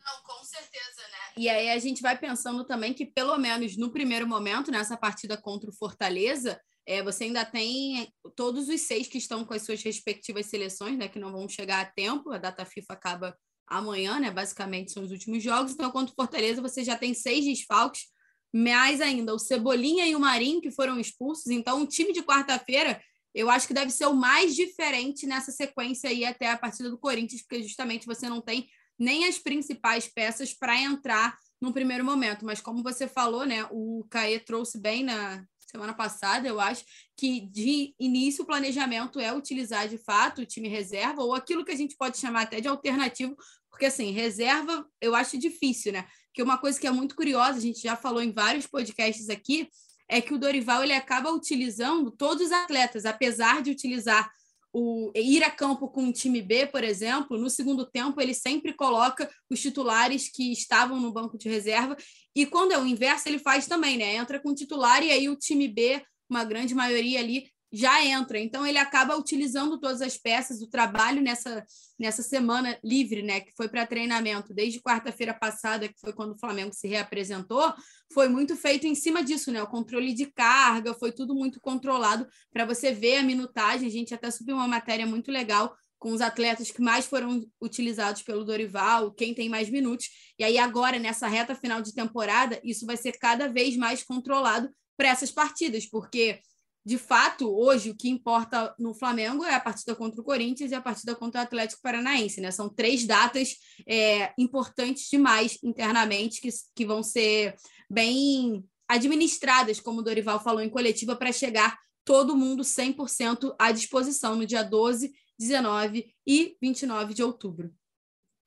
Não, com certeza? E aí a gente vai pensando também que, pelo menos no primeiro momento, nessa partida contra o Fortaleza, é, você ainda tem todos os seis que estão com as suas respectivas seleções, né? Que não vão chegar a tempo. A data FIFA acaba amanhã, né? Basicamente são os últimos jogos. Então, contra o Fortaleza, você já tem seis desfalques, mais ainda o Cebolinha e o Marinho, que foram expulsos. Então, o time de quarta-feira, eu acho que deve ser o mais diferente nessa sequência aí até a partida do Corinthians, porque justamente você não tem nem as principais peças para entrar no primeiro momento. Mas como você falou, né, o Caê trouxe bem na semana passada, eu acho, que de início o planejamento é utilizar de fato o time reserva, ou aquilo que a gente pode chamar até de alternativo, porque assim, reserva eu acho difícil, né? Que uma coisa que é muito curiosa, a gente já falou em vários podcasts aqui, é que o Dorival ele acaba utilizando todos os atletas, apesar de utilizar o ir a campo com o time B, por exemplo, no segundo tempo ele sempre coloca os titulares que estavam no banco de reserva e quando é o inverso ele faz também, né? Entra com o titular e aí o time B, uma grande maioria ali já entra. Então ele acaba utilizando todas as peças do trabalho nessa, nessa semana livre, né, que foi para treinamento desde quarta-feira passada, que foi quando o Flamengo se reapresentou, foi muito feito em cima disso, né? O controle de carga, foi tudo muito controlado para você ver a minutagem. A gente até subiu uma matéria muito legal com os atletas que mais foram utilizados pelo Dorival, quem tem mais minutos. E aí agora nessa reta final de temporada, isso vai ser cada vez mais controlado para essas partidas, porque de fato, hoje o que importa no Flamengo é a partida contra o Corinthians e a partida contra o Atlético Paranaense, né? São três datas é, importantes demais internamente que, que vão ser bem administradas, como o Dorival falou em coletiva, para chegar todo mundo 100% à disposição no dia 12, 19 e 29 de outubro.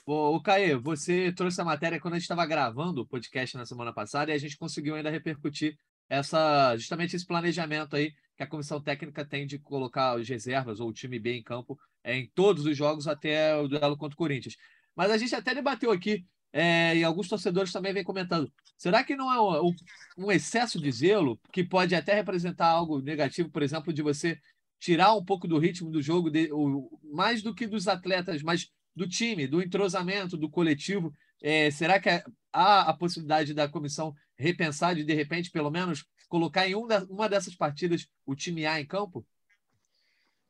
O Caê, você trouxe a matéria quando a gente estava gravando o podcast na semana passada e a gente conseguiu ainda repercutir essa justamente esse planejamento aí a comissão técnica tem de colocar os reservas ou o time B em campo é, em todos os jogos até o duelo contra o Corinthians. Mas a gente até debateu aqui, é, e alguns torcedores também vêm comentando: será que não é um, um, excesso de zelo que pode até representar algo negativo, por exemplo, de você tirar um pouco do ritmo do jogo, de, o, mais do que dos atletas, mas do time, do entrosamento, do coletivo? É, será que há a possibilidade da comissão repensar de, de repente, pelo menos, colocar em uma dessas partidas o time A em campo?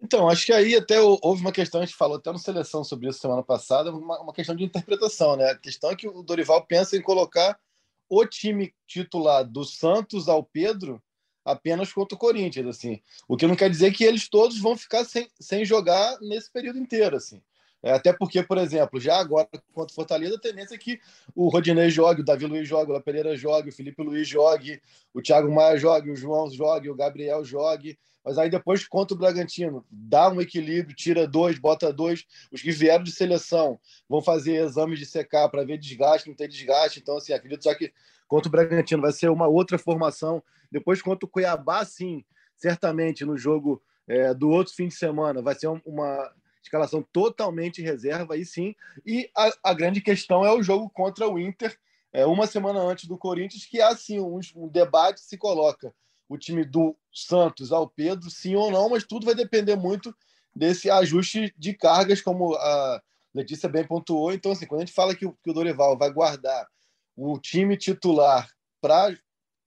Então, acho que aí até houve uma questão, a gente falou até no Seleção sobre isso semana passada, uma, uma questão de interpretação, né? A questão é que o Dorival pensa em colocar o time titular do Santos ao Pedro apenas contra o Corinthians, assim. O que não quer dizer que eles todos vão ficar sem, sem jogar nesse período inteiro, assim. É, até porque, por exemplo, já agora contra o Fortaleza, a tendência é que o Rodinei jogue, o Davi Luiz jogue, o La Pereira jogue, o Felipe Luiz jogue, o Thiago Maia jogue, o João jogue, o Gabriel jogue. Mas aí depois contra o Bragantino, dá um equilíbrio, tira dois, bota dois. Os que vieram de seleção vão fazer exames de secar para ver desgaste, não tem desgaste. Então, assim, acredito só que contra o Bragantino vai ser uma outra formação. Depois contra o Cuiabá, sim, certamente no jogo é, do outro fim de semana vai ser uma escalação totalmente reserva, aí sim. E a, a, grande questão é o jogo contra o Inter, é, uma semana antes do Corinthians, que há sim um, um debate se coloca o time do Santos ao Pedro, sim ou não, mas tudo vai depender muito desse ajuste de cargas, como a Letícia bem pontuou. Então, assim, quando a gente fala que o, que o Dorival vai guardar o time titular para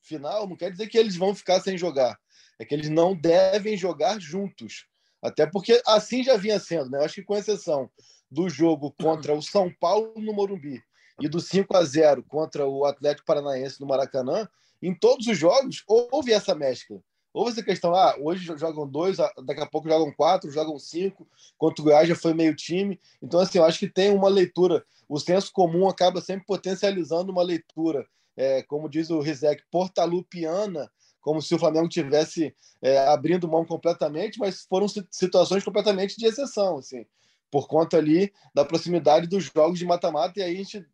final, não quer dizer que eles vão ficar sem jogar. É que eles não devem jogar juntos. Até porque assim já vinha sendo, né? Eu acho que com exceção do jogo contra o São Paulo no Morumbi e do 5 a 0 contra o Atlético Paranaense no Maracanã, em todos os jogos houve essa mescla. Houve essa questão, ah, hoje jogam dois, daqui a pouco jogam quatro, jogam cinco, contra o Goiás já foi meio time. Então, assim, eu acho que tem uma leitura, o senso comum acaba sempre potencializando uma leitura, é, como diz o Rizek, portalupiana, como se o Flamengo tivesse é, abrindo mão completamente, mas foram situações completamente de exceção, assim, por conta ali da proximidade dos jogos de mata-mata, e aí a gente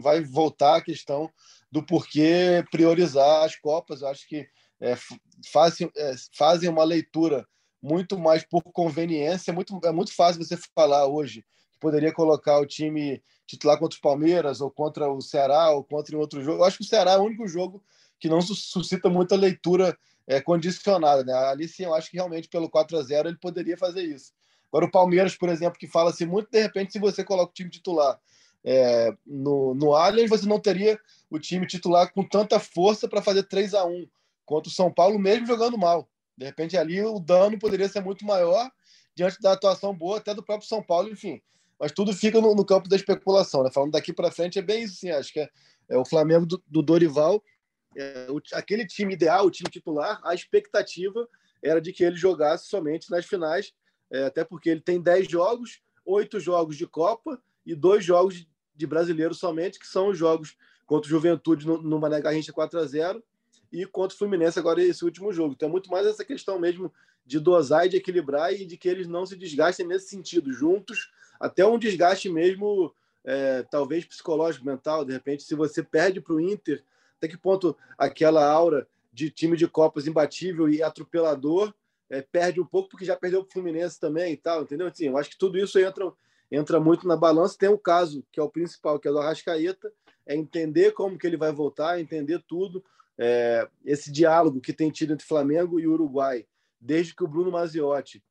vai voltar à questão do porquê priorizar as Copas. Eu acho que é, fazem, é, fazem uma leitura muito mais por conveniência. É muito, é muito fácil você falar hoje que poderia colocar o time titular contra o Palmeiras, ou contra o Ceará, ou contra um outro jogo. Eu acho que o Ceará é o único jogo que não suscita muita leitura é, condicionada. Né? Ali sim, eu acho que realmente pelo 4 a 0 ele poderia fazer isso. Agora, o Palmeiras, por exemplo, que fala-se muito, de repente, se você coloca o time titular é, no, no Allianz, você não teria o time titular com tanta força para fazer 3 a 1 contra o São Paulo, mesmo jogando mal. De repente, ali o dano poderia ser muito maior diante da atuação boa até do próprio São Paulo, enfim. Mas tudo fica no, no campo da especulação. Né? Falando daqui para frente, é bem isso, sim. Acho que é, é o Flamengo do, do Dorival é, o, aquele time ideal, o time titular, a expectativa era de que ele jogasse somente nas finais, é, até porque ele tem 10 jogos, oito jogos de Copa e dois jogos de brasileiro somente, que são os jogos contra o Juventude no, no Mané Garrincha 4 a 0 e contra o Fluminense agora esse último jogo. Então é muito mais essa questão mesmo de dosar e de equilibrar e de que eles não se desgastem nesse sentido, juntos, até um desgaste mesmo, é, talvez psicológico, mental, de repente, se você perde para o Inter até que ponto aquela aura de time de Copas imbatível e atropelador é, perde um pouco, porque já perdeu o Fluminense também e tal, entendeu? Assim, eu acho que tudo isso entra, entra muito na balança. Tem o um caso, que é o principal, que é do Arrascaeta, é entender como que ele vai voltar, entender tudo. É, esse diálogo que tem tido entre Flamengo e Uruguai, desde que o Bruno Maziotti,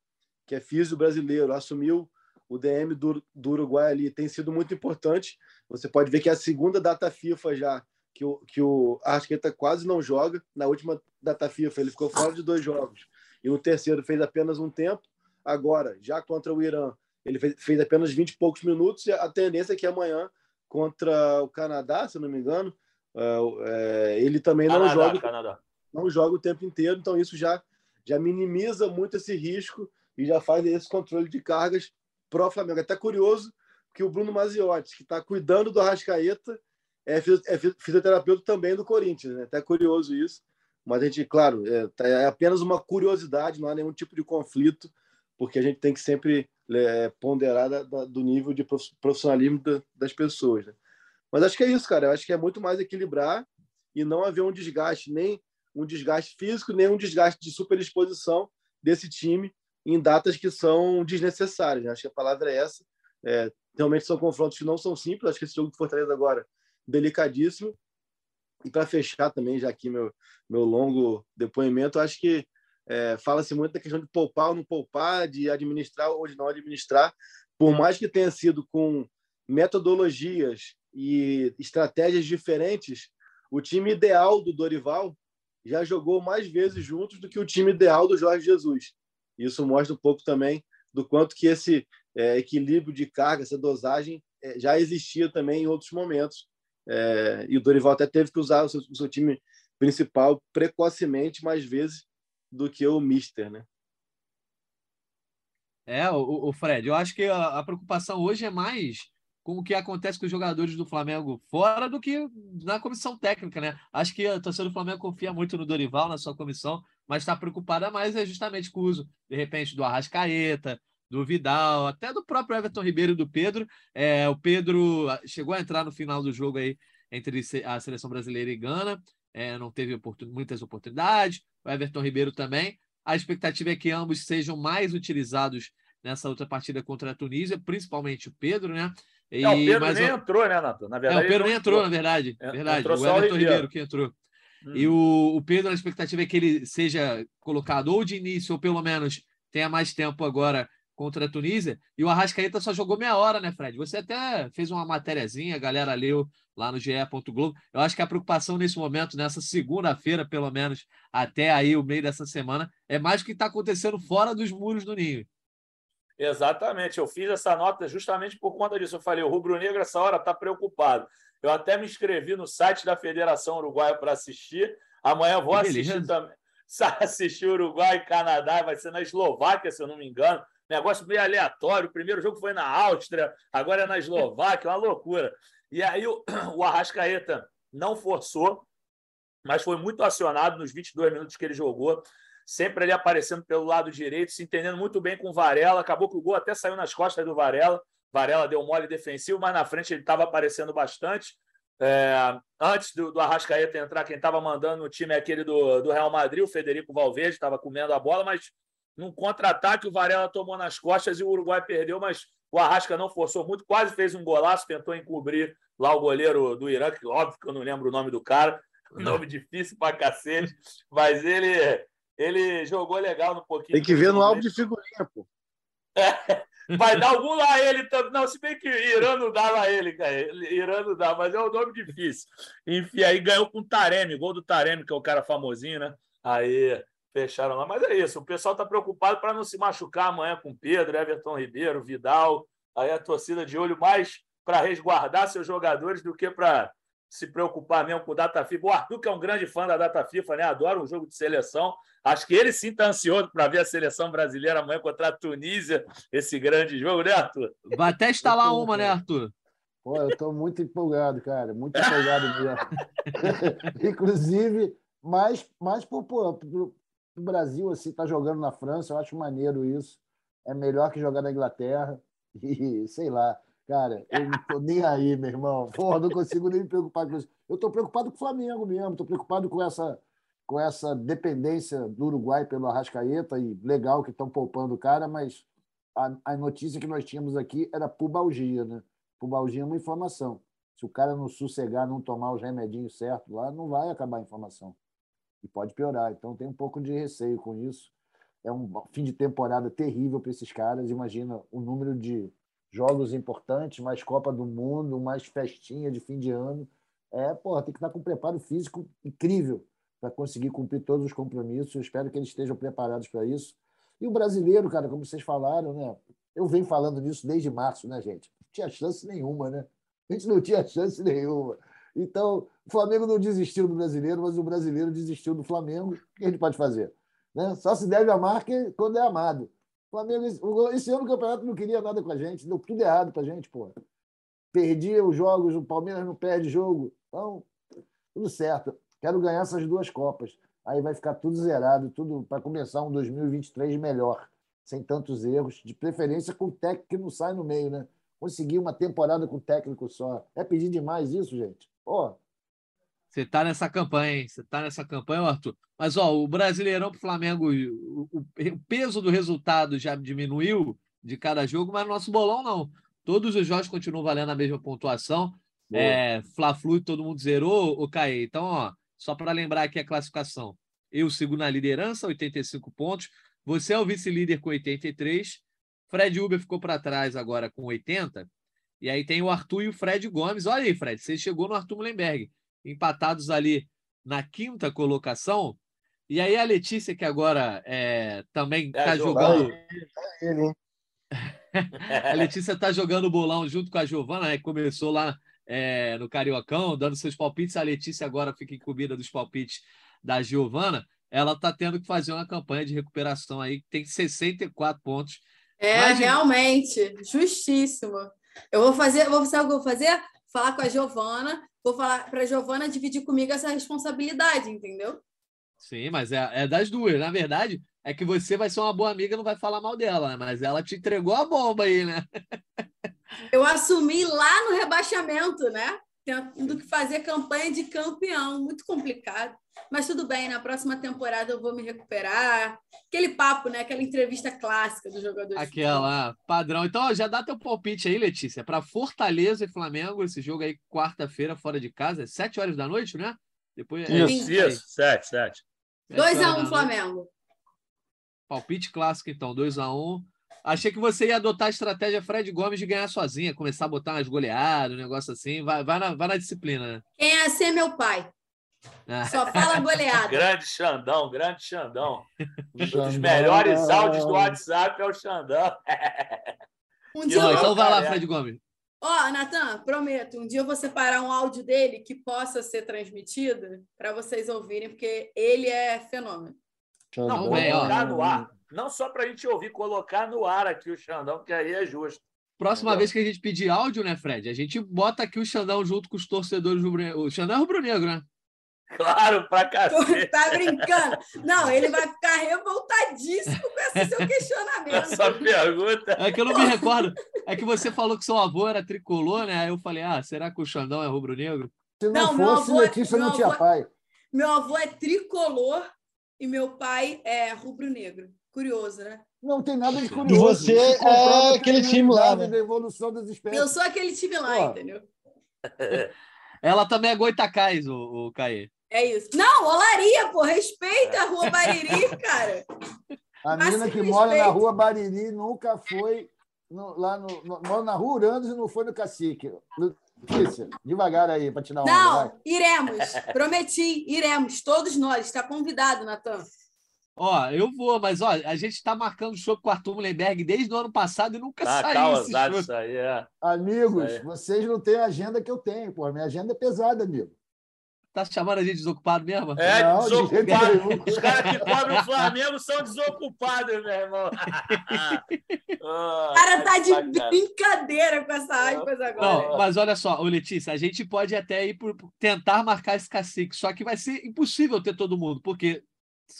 que é físico brasileiro, assumiu o DM do, do Uruguai ali, tem sido muito importante. Você pode ver que é a segunda data FIFA já que o, que o Arrascaeta quase não joga. Na última data FIFA, ele ficou fora de dois jogos. E no terceiro fez apenas um tempo. Agora, já contra o Irã, ele fez, fez apenas 20 e poucos minutos. E a tendência é que amanhã, contra o Canadá, se não me engano, é, ele também não Canadá, joga Canadá. não joga o tempo inteiro. Então, isso já, já minimiza muito esse risco e já faz esse controle de cargas pro Flamengo. É até curioso que o Bruno Maziotti, que está cuidando do Arrascaeta, é, é fisioterapeuta também do Corinthians, né? Até curioso isso. Mas a gente, claro, é, tá, é, apenas uma curiosidade, não há nenhum tipo de conflito, porque a gente tem que sempre é, ponderar da, da, do nível de profissionalismo da, das pessoas. Né? Mas acho que é isso, cara. Eu acho que é muito mais equilibrar e não haver um desgaste, nem um desgaste físico, nem um desgaste de superexposição desse time em datas que são desnecessárias. Né? Acho que a palavra é essa. É, realmente são confrontos que não são simples. Acho que esse jogo do Fortaleza agora delicadíssimo. E para fechar também, já aqui meu, meu longo depoimento, acho que é, fala-se muito da questão de poupar ou não poupar, de administrar ou de não administrar, por mais que tenha sido com metodologias e estratégias diferentes, o time ideal do Dorival já jogou mais vezes juntos do que o time ideal do Jorge Jesus. Isso mostra um pouco também do quanto que esse é, equilíbrio de carga, essa dosagem, é, já existia também em outros momentos é, e o Dorival até teve que usar o seu, o seu, time principal precocemente mais vezes do que o Mister, né? É, o, o Fred, eu acho que a, a, preocupação hoje é mais com o que acontece com os jogadores do Flamengo fora do que na comissão técnica, né? Acho que a torcida do Flamengo confia muito no Dorival, na sua comissão, mas está preocupada mais é justamente com o uso, de repente, do Arrascaeta, do Vidal, até do próprio Everton Ribeiro e do Pedro. É, o Pedro chegou a entrar no final do jogo aí entre a seleção brasileira e Gana, é, não teve oportun muitas oportunidades, o Everton Ribeiro também. A expectativa é que ambos sejam mais utilizados nessa outra partida contra a Tunísia, principalmente o Pedro, né? E, não, o Pedro nem entrou, né, Nato? Na verdade, é, o Pedro nem entrou, entrou, na verdade. É, verdade. O Everton Ribeiro. Ribeiro que entrou. Hum. E o, o Pedro, a expectativa é que ele seja colocado ou de início, ou pelo menos tenha mais tempo agora contra a Tunísia. E o Arrascaeta só jogou meia hora, né, Fred? Você até fez uma matériazinha, a galera leu lá no GE. Globo. Eu acho que a preocupação nesse momento, nessa segunda-feira, pelo menos, até aí o meio dessa semana, é mais o que está acontecendo fora dos muros do Ninho. Exatamente, eu fiz essa nota justamente por conta disso. Eu falei, o Rubro Negro, essa hora, está preocupado. Eu até me inscrevi no site da Federação Uruguaia para assistir. Amanhã vou assistir também. Assistir Uruguai e Canadá, vai ser na Eslováquia, se eu não me engano negócio meio aleatório. O primeiro jogo foi na Áustria, agora é na Eslováquia, uma loucura. E aí o, o Arrascaeta não forçou, mas foi muito acionado nos 22 minutos que ele jogou. Sempre ali aparecendo pelo lado direito, se entendendo muito bem com o Varela. Acabou que o gol até saiu nas costas do Varela. Varela deu mole defensivo, mas na frente ele estava aparecendo bastante. É, antes do, do Arrascaeta entrar, quem estava mandando no time é aquele do, do Real Madrid, o Federico Valverde, estava comendo a bola, mas num contra-ataque, o Varela tomou nas costas e o Uruguai perdeu, mas o Arrasca não forçou muito, quase fez um golaço, tentou encobrir lá o goleiro do Irã, que óbvio que eu não lembro o nome do cara, nome difícil pra cacete, mas ele, ele jogou legal no pouquinho. Tem que ver no álbum de figurinha, pô. É, vai dar algum lá ele também. Não, se bem que Irã não dá lá ele, cara. Irã não dá, mas é um nome difícil. Enfim, aí ganhou com o Taremi, gol do Taremi, que é o cara famosinho, né? Aí fecharam lá. Mas é isso, o pessoal está preocupado para não se machucar amanhã com Pedro, Everton Ribeiro, Vidal. Aí a torcida de olho mais para resguardar seus jogadores do que para se preocupar mesmo com o Data FIFA. O Arthur, que é um grande fã da Data FIFA, né? adora um jogo de seleção. Acho que ele sim está ansioso para ver a seleção brasileira amanhã contra a Tunísia, esse grande jogo, né, Arthur? Vai até instalar tô, uma, né, Arthur? Pô, eu estou muito empolgado, cara, muito empolgado mesmo. Inclusive, mais, mais por, por, o Brasil assim tá jogando na França, eu acho maneiro isso. É melhor que jogar na Inglaterra e sei lá, cara, eu não tô nem aí, meu irmão. Porra, não consigo nem me preocupar com isso. Eu tô preocupado com o Flamengo mesmo, tô preocupado com essa com essa dependência do Uruguai pelo Arrascaeta e legal que estão poupando o cara, mas a, a, notícia que nós tínhamos aqui era pubalgia, né? Pubalgia é uma informação. Se o cara não sossegar, não tomar os remedinhos certos lá, não vai acabar a informação e pode piorar. Então tem um pouco de receio com isso. É um fim de temporada terrível para esses caras. Imagina o número de jogos importantes, mais Copa do Mundo, mais festinha de fim de ano. É, porra, tem que estar com um preparo físico incrível para conseguir cumprir todos os compromissos. Eu espero que eles estejam preparados para isso. E o brasileiro, cara, como vocês falaram, né? Eu venho falando nisso desde março, né, gente? Não tinha chance nenhuma, né? A gente não tinha chance nenhuma. Então, o Flamengo não desistiu do brasileiro, mas o brasileiro desistiu do Flamengo. O que a gente pode fazer? Né? Só se deve amar quando é amado. O Flamengo, esse ano o campeonato não queria nada com a gente, deu tudo errado para a gente, pô. Perdia os jogos, o Palmeiras não perde jogo. Então, tudo certo. Quero ganhar essas duas Copas. Aí vai ficar tudo zerado, tudo para começar um 2023 melhor, sem tantos erros, de preferência com o técnico que não sai no meio, né? Conseguir uma temporada com técnico só. É pedir demais isso, gente? Você tá nessa campanha, hein? Você tá nessa campanha, Arthur. Mas ó, o Brasileirão para o Flamengo, o, o, peso do resultado já diminuiu de cada jogo, mas no nosso bolão não. Todos os jogos continuam valendo a mesma pontuação. É, Fla-Flu todo mundo zerou, o Caê. Então, ó, só para lembrar aqui a classificação. Eu sigo na liderança, 85 pontos. Você é o vice-líder com 83. Fred Uber ficou para trás agora com 80. E aí tem o Arthur e o Fred Gomes. Olha aí, Fred, você chegou no Arthur Mullenberg empatados ali na quinta colocação. E aí a Letícia, que agora é, também está é jogando. É a Letícia está jogando bolão junto com a Giovana, né, que começou lá é, no Cariocão, dando seus palpites. A Letícia agora fica incumbida dos palpites da Giovana. Ela está tendo que fazer uma campanha de recuperação aí, que tem 64 pontos. É, Mas- realmente, justíssimo. Eu vou fazer, vou sabe o que eu vou fazer? Falar com a Giovana, vou falar para a Giovana dividir comigo essa responsabilidade, entendeu? Sim, mas é, é das duas. Na verdade, é que você vai ser uma boa amiga e não vai falar mal dela, né? Mas ela te entregou a bomba aí, né? Eu assumi lá no rebaixamento, né? Tendo que fazer campanha de campeão, muito complicado. Mas tudo bem, na próxima temporada eu vou me recuperar. Aquele papo, né? Aquela entrevista clássica do jogador. Aquela padrão. Então, ó, já dá teu palpite aí, Letícia, para Fortaleza e Flamengo, esse jogo aí, quarta-feira, fora de casa, é sete horas da noite, né? Depois, é Isso, isso. Sete, sete. Sete 2 horas a da 1 noite. Flamengo. Palpite clássico, então, 2x1. Achei que você ia adotar a estratégia Fred Gomes de ganhar sozinha, começar a botar umas goleadas, um negócio assim. Vai, vai, na, vai na disciplina, né? Quem é ser meu pai? Ah, Só fala goleada. Grande Xandão, grande Xandão. Um dos Xandão. melhores áudios do WhatsApp é o Xandão. Um dia eu então vai lá, é. Fred Gomes. Ó, Natan, prometo, um dia eu vou separar um áudio dele que possa ser transmitido para vocês ouvirem, porque ele é fenômeno. Não, Não, bem, ó. colocar no ar. Não só para a gente ouvir, colocar no ar aqui o Xandão, que aí é justo. Próxima Entendeu? vez que a gente pedir áudio, né, Fred? A gente bota aqui o Xandão junto com os torcedores rubro O Xandão é rubro-negro, né? Claro, pra cacete. tá brincando? Não, ele vai ficar revoltadíssimo com esse seu questionamento. Essa pergunta. É que eu não me recordo. É que você falou que seu avô era tricolor, né? Aí eu falei, ah, será que o Xandão é rubro-negro? Se não, Não, meu fosse, avô- Letícia meu não tinha avô- pai. Meu avô é tricolor e meu pai é rubro-negro. Curioso, né? Não tem nada de E curioso. você Isso comprova é aquele time lá, né? da evolução das espécies. Eu sou aquele time lá, Pô. entendeu? Ela também é Goitacás, o, o Caê. É isso. Não, olaria, pô. Respeita a rua Bariri, cara. A menina que mora na rua Bariri nunca foi no- lá no, no- mora na rua Urandos e não foi no Cacique. Letícia, devagar aí para tirar onda. vai. Não, iremos. Prometi, iremos. Todos nós. Está convidado, Natan. Ó, eu vou, mas ó, a gente tá marcando show com o Arthur Mullenberg desde o ano passado e nunca Tá saiu esse causado show. isso aí, é. Amigos, Isso aí. vocês não têm a agenda que eu tenho, pô. Minha agenda é pesada, amigo. Tá chamando a gente de desocupado mesmo? É, Não, desocupado. Os caras que cobrem o Flamengo são desocupados, meu irmão. O cara tá de brincadeira com essa aspas agora. Não, mas olha só, ô Letícia, a gente pode até ir por por tentar marcar esse cacique, só que vai ser impossível ter todo mundo, porque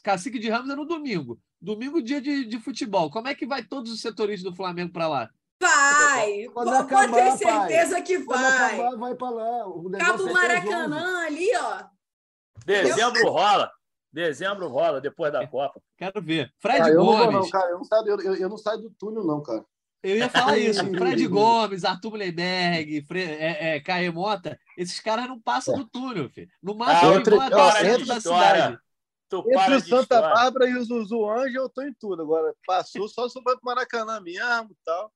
cacique de Ramos é no domingo. Domingo, dia de, de futebol. Como é que vai todos os setoristas do Flamengo para lá? Vai! Quando Pode acabar, ter pai. certeza que Quando vai. acabar, vai para lá. O Cabo é Maracanã ali, ó. Dezembro rola. Dezembro rola, depois da Copa. Quero ver. Fred Ah, eu não Gomes. não, cara. Eu não, saio, eu, eu- não saio do túnel, não, cara. Eu ia falar isso. Fred Gomes, Arthur Mullenberg, Fre é, é, Caê Mota, esses caras não passam do túnel, filho. No máximo, Ah, eles vão entre- até o ó, da história. cidade. Tu Entre para o de Santa história. Bárbara e o Zuzu Anjo, eu tô em tudo. Agora, passou só se eu for pro Maracanã mesmo e tal.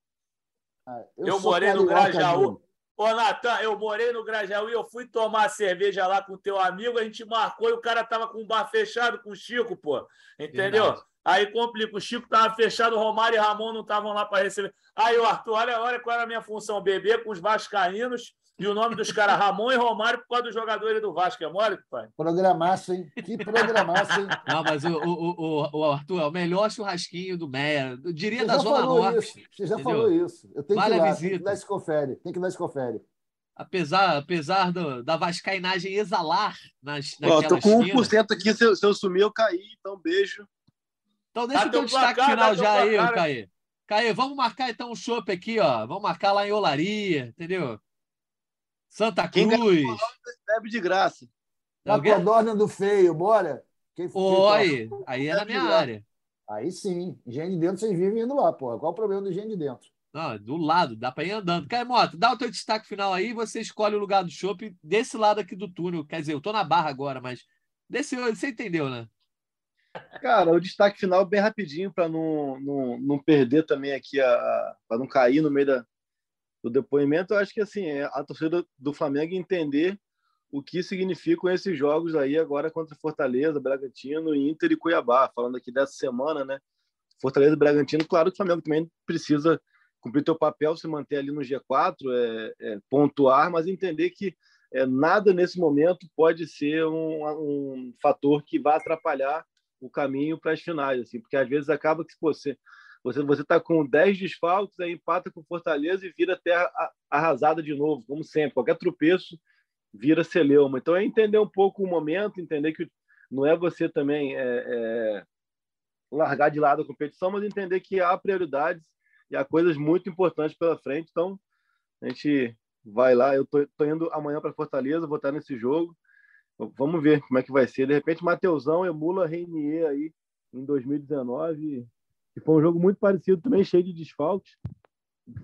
Ah, Eu sou morei no Grajaú. Ô, Natan, eu morei no Grajaú e eu fui tomar cerveja lá com teu amigo, a gente marcou e o cara tava com o bar fechado com o Chico, pô. Entendeu? Verdade. Aí complica, o Chico tava fechado, o Romário e Ramon não estavam lá para receber. Aí, o Arthur, olha, olha qual era a minha função, beber com os vascaínos e o nome dos caras Ramon e Romário por causa dos jogadores do Vasco. É mole, pai? Programaço, hein? Que programaço, hein? Não, mas o, o, o, o Arthur é o melhor churrasquinho do Meia. Eu diria Você da já Zona falou Norte. isso. Você já entendeu? falou isso. Eu tenho Vale que ir a lá. visita. Tem que dar esse confere. Tem que dar esse confere. Apesar, apesar do, da vascainagem exalar nas, Ó, tô naquela com esquina. 1% aqui. Se eu, se eu sumir, eu caí. Então, beijo. Então deixa Dá o teu destaque placar, final já aí, ô placar. Caê. Caê, vamos marcar então um chopp aqui, ó. Vamos marcar lá em Olaria, entendeu? Santa Quem Cruz. Bebe de graça. É o Na quê? codorna do feio, bora. Quem, quem Oi, aí é na minha área. Aí sim. Engenho de dentro, vocês vivem indo lá, porra. Qual o problema do engenho de dentro? Não, é do lado, dá pra ir andando. Caio Mota, dá o teu destaque final aí, você escolhe o lugar do shopping desse lado aqui do túnel. Quer dizer, eu tô na barra agora, mas desse você entendeu, né? Cara, o destaque final bem rapidinho para não, não, não perder também aqui, a, para não cair no meio da, do depoimento. Eu acho que assim, é a torcida do Flamengo entender o que significam esses jogos aí agora contra Fortaleza, Bragantino, Inter e Cuiabá. Falando aqui dessa semana, né? Fortaleza e Bragantino, claro que o Flamengo também precisa cumprir teu papel, se manter ali no G4, é, é, pontuar, mas entender que é, nada nesse momento pode ser um, um fator que vá atrapalhar o caminho para as finais, assim, porque às vezes acaba que se você Você você está com 10 desfalques, aí empata com Fortaleza e vira terra arrasada de novo, como sempre. Qualquer tropeço vira celeuma. Então é entender um pouco o momento, entender que não é você também é, é, largar de lado a competição, mas entender que há prioridades e há coisas muito importantes pela frente. Então a gente vai lá. Eu tô, tô indo amanhã para Fortaleza, vou estar nesse jogo. Vamos ver como é que vai ser. De repente, Mateusão emula Reinier aí em 2019, que foi um jogo muito parecido, também cheio de desfalques.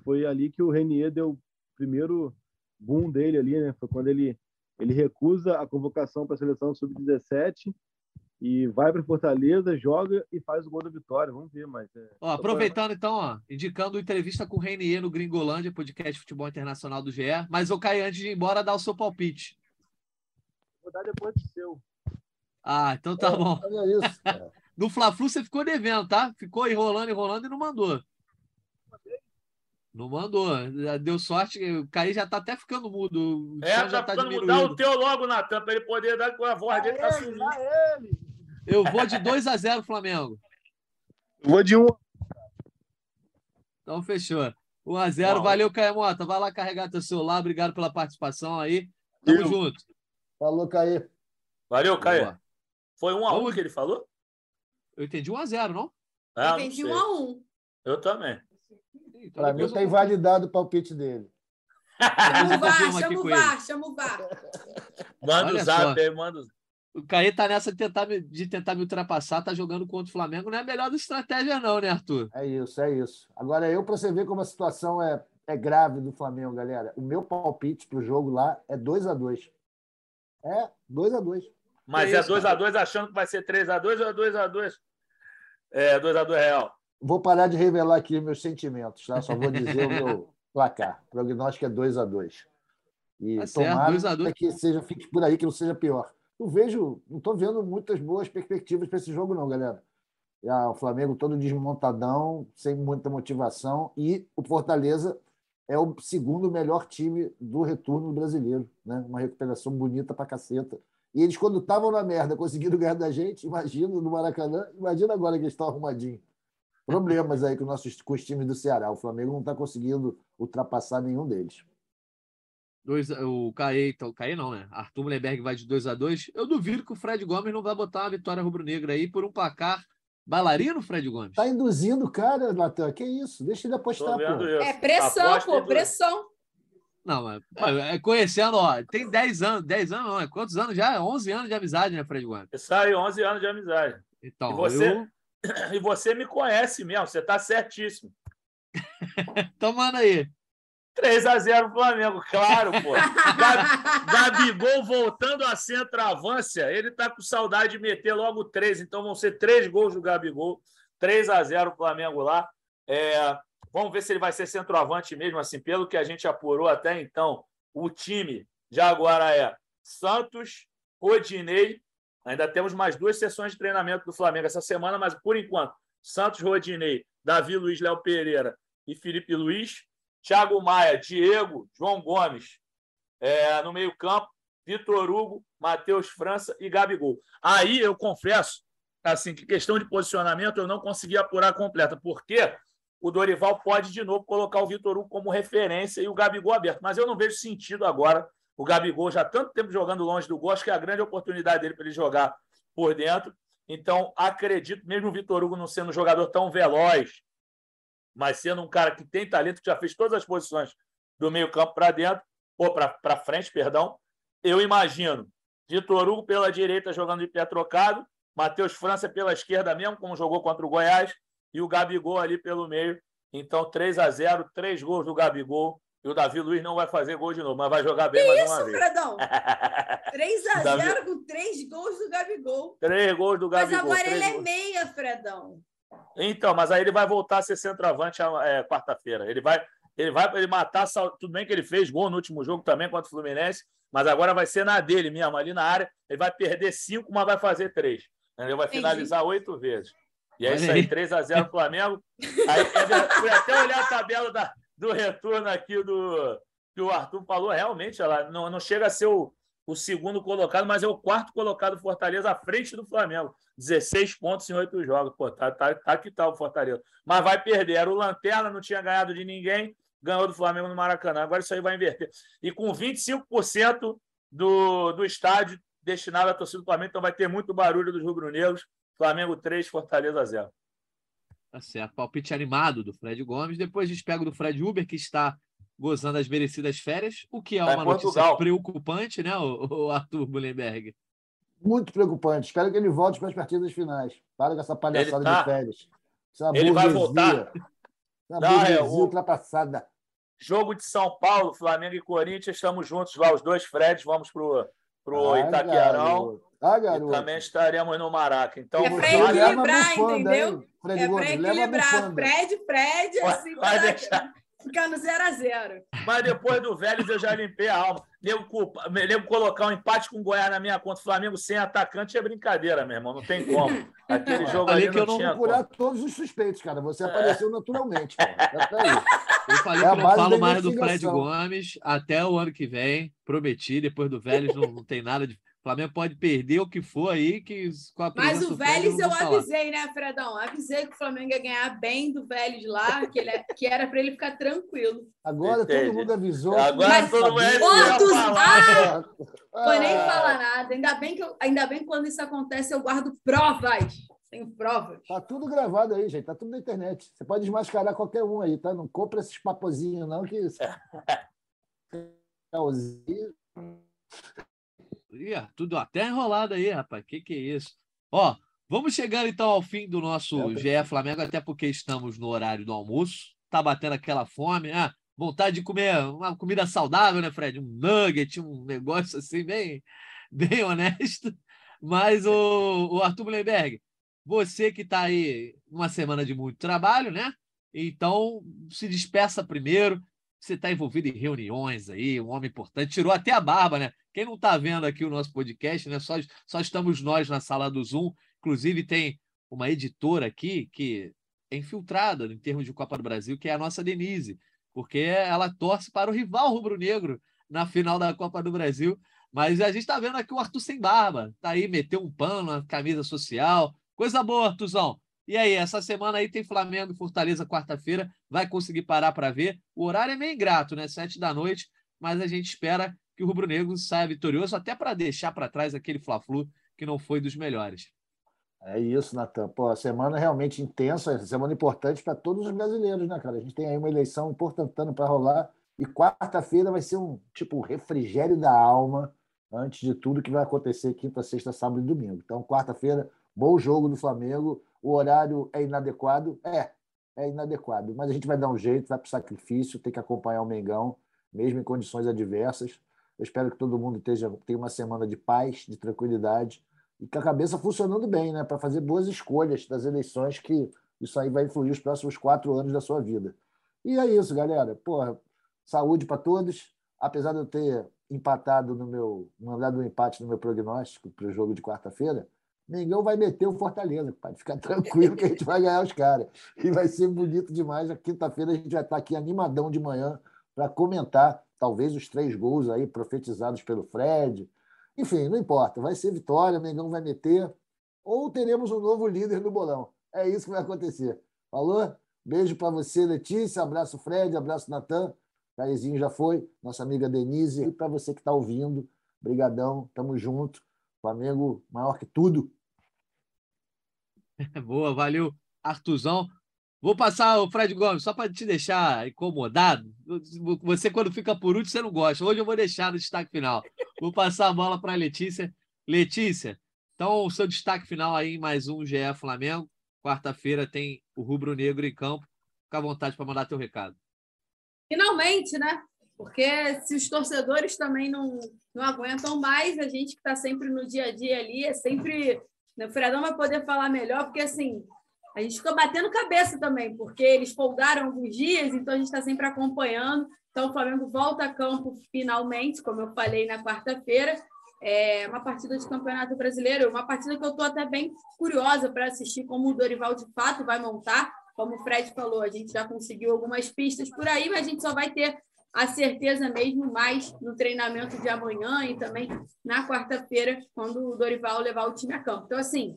Foi ali que o Reinier deu o primeiro boom dele ali, né? Foi quando ele ele recusa a convocação para a seleção sub-17 e vai para Fortaleza, joga e faz o gol da vitória. Vamos ver, mas. É... Ó, aproveitando então, ó, indicando entrevista com o Reinier no Gringolândia, podcast Futebol Internacional do GE. Mas eu caí antes de ir embora dar o seu palpite. Vou dar depois do seu. Ah, então tá é, bom. Isso, no Fla-Flu você ficou devendo, tá? Ficou enrolando, enrolando e não mandou. Não mandou. Deu sorte. O Caí já tá até ficando mudo. O é, tá ficando mudo. Dá o teu logo, Natan, para ele poder dar com a voz dele. Tá ele. Eu vou de 2 a 0 Flamengo. Eu vou de 1. Um. Então fechou. 1 a 0 Valeu, Caio Mota. Vai lá carregar teu celular. Obrigado pela participação aí. Tamo Eu. junto. Falou, Caí. Valeu, Caí. Foi 1 a 1 que ele falou? Eu entendi 1 a 0 não? Ah, eu entendi 1 a 1 Eu também. Então, Para mim, está invalidado o palpite dele. Chama o VAR, chama o VAR, chama o VAR. Manda o zap aí, manda o Caí tá nessa de tentar, de tentar me ultrapassar, tá jogando contra o Flamengo. Não é a melhor da estratégia, não, né, Arthur? É isso, é isso. Agora, eu, para você ver como a situação é, é grave do Flamengo, galera, o meu palpite pro jogo lá é 2 a 2 É, 2 a 2 Mas é 2 a 2 achando que vai ser 3 a 2 ou é 2 a 2 É, 2 a 2 real. Vou parar de revelar aqui meus sentimentos, tá? Só vou dizer o meu placar. O prognóstico é 2 a 2 E tá tomara certo, a 2. que seja, fique por aí, que não seja pior. Não vejo, não estou vendo muitas boas perspectivas para esse jogo, não, galera. Ah, o Flamengo todo desmontadão, sem muita motivação, e o Fortaleza é o segundo melhor time do retorno brasileiro, né? Uma recuperação bonita pra caceta. E eles, quando estavam na merda, conseguiram ganhar da gente, imagina no Maracanã, imagina agora que eles estão arrumadinhos problemas aí com, nossos, com os times do Ceará. O Flamengo não está conseguindo ultrapassar nenhum deles. Dois, o Caê, então, Caê não, né? Arthur Mullenberg vai de 2 a 2 Eu duvido que o Fred Gomes não vai botar uma vitória rubro-negra aí por um placar bailarino, Fred Gomes. Tá induzindo o cara, Natan. Que isso? Deixa ele apostar, pô. É pressão, Aposta pô, pressão. Não, mas é, conhecendo, ó, tem 10 anos, 10 anos não, é quantos anos já? 11 anos de amizade, né, Fred? Isso aí, 11 anos de amizade. Então, e você, eu... E você me conhece mesmo, você está certíssimo. Tomando aí. 3 a 0 Flamengo, claro, pô. Gabigol voltando a centroavância, ele tá com saudade de meter logo três, então vão ser três gols do Gabigol. 3 a 0 Flamengo lá. É, vamos ver se ele vai ser centroavante mesmo, assim, pelo que a gente apurou até então. O time já agora é Santos, Rodinei, Ainda temos mais duas sessões de treinamento do Flamengo essa semana, mas por enquanto, Santos Rodinei, Davi Luiz, Léo Pereira e Felipe Luiz, Thiago Maia, Diego, João Gomes é, no meio-campo, Vitor Hugo, Matheus França e Gabigol. Aí eu confesso, assim, que questão de posicionamento eu não consegui apurar completa, porque o Dorival pode de novo colocar o Vitor Hugo como referência e o Gabigol aberto, mas eu não vejo sentido agora o Gabigol já há tanto tempo jogando longe do gol, acho que é a grande oportunidade dele para ele jogar por dentro. Então, acredito, mesmo o Vitor Hugo não sendo um jogador tão veloz, mas sendo um cara que tem talento, que já fez todas as posições do meio-campo para dentro, ou para frente, perdão, eu imagino Vitor Hugo pela direita jogando de pé trocado, Matheus França pela esquerda mesmo, como jogou contra o Goiás, e o Gabigol ali pelo meio. Então, 3 a 0 três gols do Gabigol. E o Davi Luiz não vai fazer gol de novo, mas vai jogar bem que mais isso, uma vez. Fredão? 3x0 Davi... com três gols do Gabigol. Três gols do Gabigol. Mas agora ele é gols. meia, Fredão. Então, mas aí ele vai voltar a ser centroavante é, quarta-feira. Ele vai, ele vai ele matar. Tudo bem que ele fez gol no último jogo também contra o Fluminense, mas agora vai ser na dele mesmo, ali na área. Ele vai perder cinco, mas vai fazer três. Ele vai finalizar oito vezes. E é isso aí, 3x0 Flamengo. Aí, fui até olhar a tabela da, do retorno aqui do que o Arthur falou, realmente ela não, não chega a ser o, o segundo colocado, mas é o quarto colocado Fortaleza à frente do Flamengo. 16 pontos em oito jogos. Pô, tá, tá, tá que tal tá o Fortaleza. Mas vai perder. Era o Lanterna, não tinha ganhado de ninguém, ganhou do Flamengo no Maracanã. Agora isso aí vai inverter. E com 25% do, do estádio destinado à torcida do Flamengo, então vai ter muito barulho dos rubro-negros. Flamengo 3, Fortaleza 0. Tá certo. Palpite animado do Fred Gomes. Depois despego do Fred Uber, que está gozando as merecidas férias, o que é uma notícia preocupante, né, o, Arthur Mullenberg? Muito preocupante. Espero que ele volte para as partidas finais. Para com essa palhaçada tá... de férias. Essa ele vai voltar. Essa Não, é, o... ultrapassada. Jogo de São Paulo, Flamengo e Corinthians, estamos juntos lá, os dois Freds, vamos pro, pro ah, Itaquerão. Ah, garoto. E também estaremos no Maraca. Então, é para equilibrar, entendeu? Fred é para equilibrar. Fred, Fred, assim, vai deixar ficar no 0 a 0 Mas depois do Vélez eu já limpei a alma. Nego, culpa, nego colocar um empate com o Goiás na minha conta. Flamengo sem atacante é brincadeira, meu irmão. Não tem como. Aquele jogo ali que eu não procurar como. todos os suspeitos, cara. Você apareceu naturalmente. Cara. Eu falei é que não falo mais do Fred Gomes até o ano que vem. Prometi. Depois do Vélez não, não tem nada de Flamengo pode perder o que for aí, que com a Mas o Vélez eu avisei, né, Fredão? Avisei que o Flamengo ia ganhar bem do Vélez lá, que, ele, é, que era para ele ficar tranquilo. Agora Entendi. todo mundo avisou. Agora Mas, todo mundo Quantos... Ah, ah, nem falar nada. Ainda bem, que eu, ainda bem que quando isso acontece eu guardo provas. Tenho provas. Tá tudo gravado aí, gente. Tá tudo na internet. Você pode desmascarar qualquer um aí, tá? Não compra esses papozinhos, não, que isso. Ih, tudo até enrolado aí, rapaz. Que que é isso? Ó, vamos chegar então ao fim do nosso é, GE Flamengo, até porque estamos no horário do almoço. Tá batendo aquela fome, ah, vontade de comer uma comida saudável, né, Fred? Um nugget, um negócio assim bem, bem honesto. Mas o, o Arthur Mullenberg, você que está aí uma semana de muito trabalho, né? Então, se despeça primeiro. Você está envolvido em reuniões aí, um homem importante, tirou até a barba, né? Quem não está vendo aqui o nosso podcast, né? Só, só estamos nós na sala do Zoom. Inclusive, tem uma editora aqui que é infiltrada em termos de Copa do Brasil, que é a nossa Denise, porque ela torce para o rival rubro-negro na final da Copa do Brasil. Mas a gente está vendo aqui o Arthur sem barba. Tá aí, meteu um pano na camisa social. Coisa boa, Arthurzão. E aí, essa semana aí tem Flamengo e Fortaleza quarta-feira. Vai conseguir parar para ver. O horário é meio ingrato, né? Sete da noite, mas a gente espera que o Rubro Negro saia vitorioso, até para deixar para trás aquele Fla-Flu que não foi dos melhores. É isso, Natan. Pô, semana realmente intensa, semana importante para todos os brasileiros, né, cara? A gente tem aí uma eleição importantando para rolar e quarta-feira vai ser um tipo refrigério da alma antes de tudo que vai acontecer quinta, sexta, sábado e domingo. Então, quarta-feira, bom jogo do Flamengo. O horário é inadequado? É, é inadequado. Mas a gente vai dar um jeito, vai para o sacrifício, tem que acompanhar o Mengão, mesmo em condições adversas. Eu espero que todo mundo esteja, tenha uma semana de paz, de tranquilidade e com a cabeça funcionando bem, né? Para fazer boas escolhas das eleições, que isso aí vai influir os próximos quatro anos da sua vida. E é isso, galera. Porra, saúde para todos. Apesar de eu ter empatado no meu, mandado um empate no meu prognóstico para o jogo de quarta-feira, Mengão vai meter o Fortaleza, pode ficar tranquilo que a gente vai ganhar os caras. E vai ser bonito demais. Na quinta-feira a gente vai estar aqui animadão de manhã para comentar talvez os três gols aí profetizados pelo Fred. Enfim, não importa, vai ser vitória, o Mengão vai meter, ou teremos um novo líder no bolão. É isso que vai acontecer. Falou? Beijo para você, Letícia. Abraço, Fred. Abraço, Natan. Caizinho já foi. Nossa amiga Denise. E para você que está ouvindo, brigadão. Tamo junto. Flamengo maior que tudo. Boa, valeu, Artuzão. Vou passar o Fred Gomes só para te deixar incomodado. Você, quando fica por último, você não gosta. Hoje eu vou deixar no destaque final. Vou passar a bola para a Letícia. Letícia, então o seu destaque final aí em mais um GE Flamengo. Quarta-feira tem o Rubro Negro em campo. Fica à vontade para mandar teu recado. Finalmente, né? Porque se os torcedores também não, não aguentam mais, a gente que está sempre no dia a dia ali, é sempre. Né, o Fredão vai poder falar melhor, porque assim, a gente ficou batendo cabeça também, porque eles folgaram alguns dias, então a gente está sempre acompanhando. Então, o Flamengo volta a campo finalmente, como eu falei na quarta-feira. É uma partida de campeonato brasileiro, uma partida que eu estou até bem curiosa para assistir como o Dorival de fato vai montar. Como o Fred falou, a gente já conseguiu algumas pistas por aí, mas a gente só vai ter a certeza mesmo mais no treinamento de amanhã e também na quarta-feira, quando o Dorival levar o time a campo. Então, assim,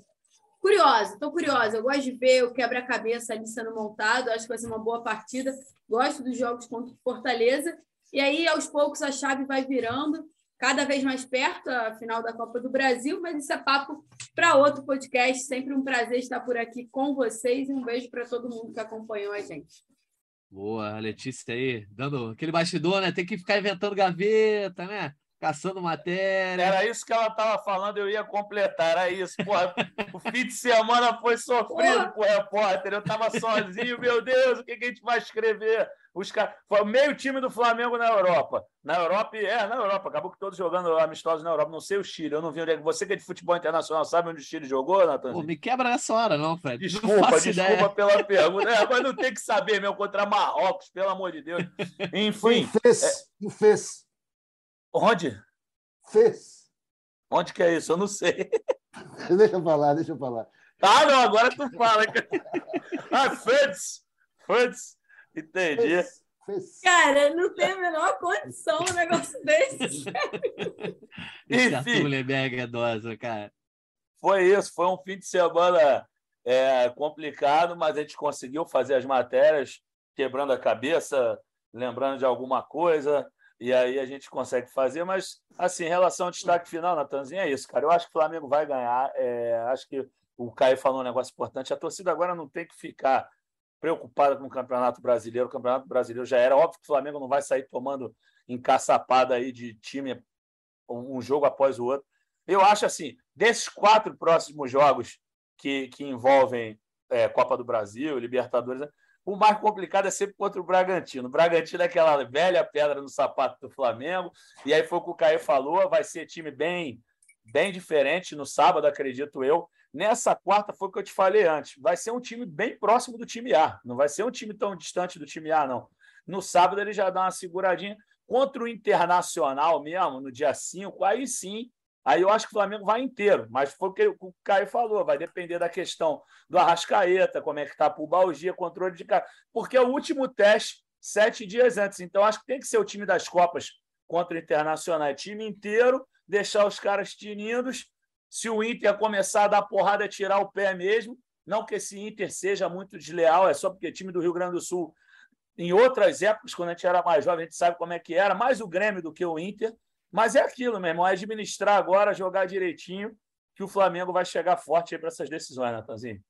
curiosa, estou curiosa. Eu gosto de ver o quebra-cabeça ali sendo montado, acho que vai ser uma boa partida. Gosto dos jogos contra o Fortaleza. E aí, aos poucos, a chave vai virando, cada vez mais perto, a final da Copa do Brasil, mas isso é papo para outro podcast. Sempre um prazer estar por aqui com vocês e um beijo para todo mundo que acompanhou a gente. Boa, Letícia aí, dando aquele bastidor, né? Tem que ficar inventando gaveta, né? Caçando matéria. Era isso que ela estava falando, eu ia completar, era isso. Porra, o fim de semana foi sofrido pro repórter. Eu estava sozinho, meu Deus, o que, que a gente vai escrever? Os car... Foi meio time do Flamengo na Europa. Na Europa, é, na Europa. Acabou que todos jogando amistosos na Europa. Não sei o Chile. Eu não vi onde é Você que é de futebol internacional, sabe onde o Chile jogou, Natan? Pô, me quebra nessa hora, não, Fred. Desculpa, desculpa ideia. pela pergunta. É, mas não tem que saber mesmo contra Marrocos, pelo amor de Deus. Enfim. Fez. É... Fez. Onde? Fez. Onde que é isso? Eu não sei. deixa eu falar, deixa eu falar. Ah, não, agora tu fala. ah, fez. Fez. Entendi. Cara, não tem a menor condição um negócio desse. Enfim. Mulherberg é dosa, cara. Foi isso, foi um fim de semana é, complicado, mas a gente conseguiu fazer as matérias, quebrando a cabeça, lembrando de alguma coisa, e aí a gente consegue fazer. Mas, assim, em relação ao destaque final, Natanzinho, é isso, cara. Eu acho que o Flamengo vai ganhar. É, acho que o Caio falou um negócio importante. A torcida agora não tem que ficar preocupada com o Campeonato Brasileiro. O Campeonato Brasileiro já era óbvio que o Flamengo não vai sair tomando encaçapada aí de time um jogo após o outro. Eu acho assim, desses quatro próximos jogos que, que envolvem é, Copa do Brasil, Libertadores, o mais complicado é sempre contra o Bragantino. O Bragantino é aquela velha pedra no sapato do Flamengo. E aí foi o que o Caio falou, vai ser time bem, bem diferente no sábado, acredito eu. Nessa quarta foi o que eu te falei antes. Vai ser um time bem próximo do time A. Não vai ser um time tão distante do time A, não. No sábado ele já dá uma seguradinha. Contra o Internacional mesmo, no dia 5, aí sim. Aí eu acho que o Flamengo vai inteiro, mas foi o que o Caio falou, vai depender da questão do Arrascaeta, como é que está para o Balgia, controle de cara. Porque é o último teste sete dias antes. Então, acho que tem que ser o time das Copas contra o Internacional. Time inteiro, deixar os caras tinindo se o Inter começar a dar porrada, tirar o pé mesmo. Não que esse Inter seja muito desleal, é só porque time do Rio Grande do Sul, em outras épocas, quando a gente era mais jovem, a gente sabe como é que era, mais o Grêmio do que o Inter. Mas é aquilo, meu irmão, é administrar agora, jogar direitinho, que o Flamengo vai chegar forte para essas decisões, Natanzinho.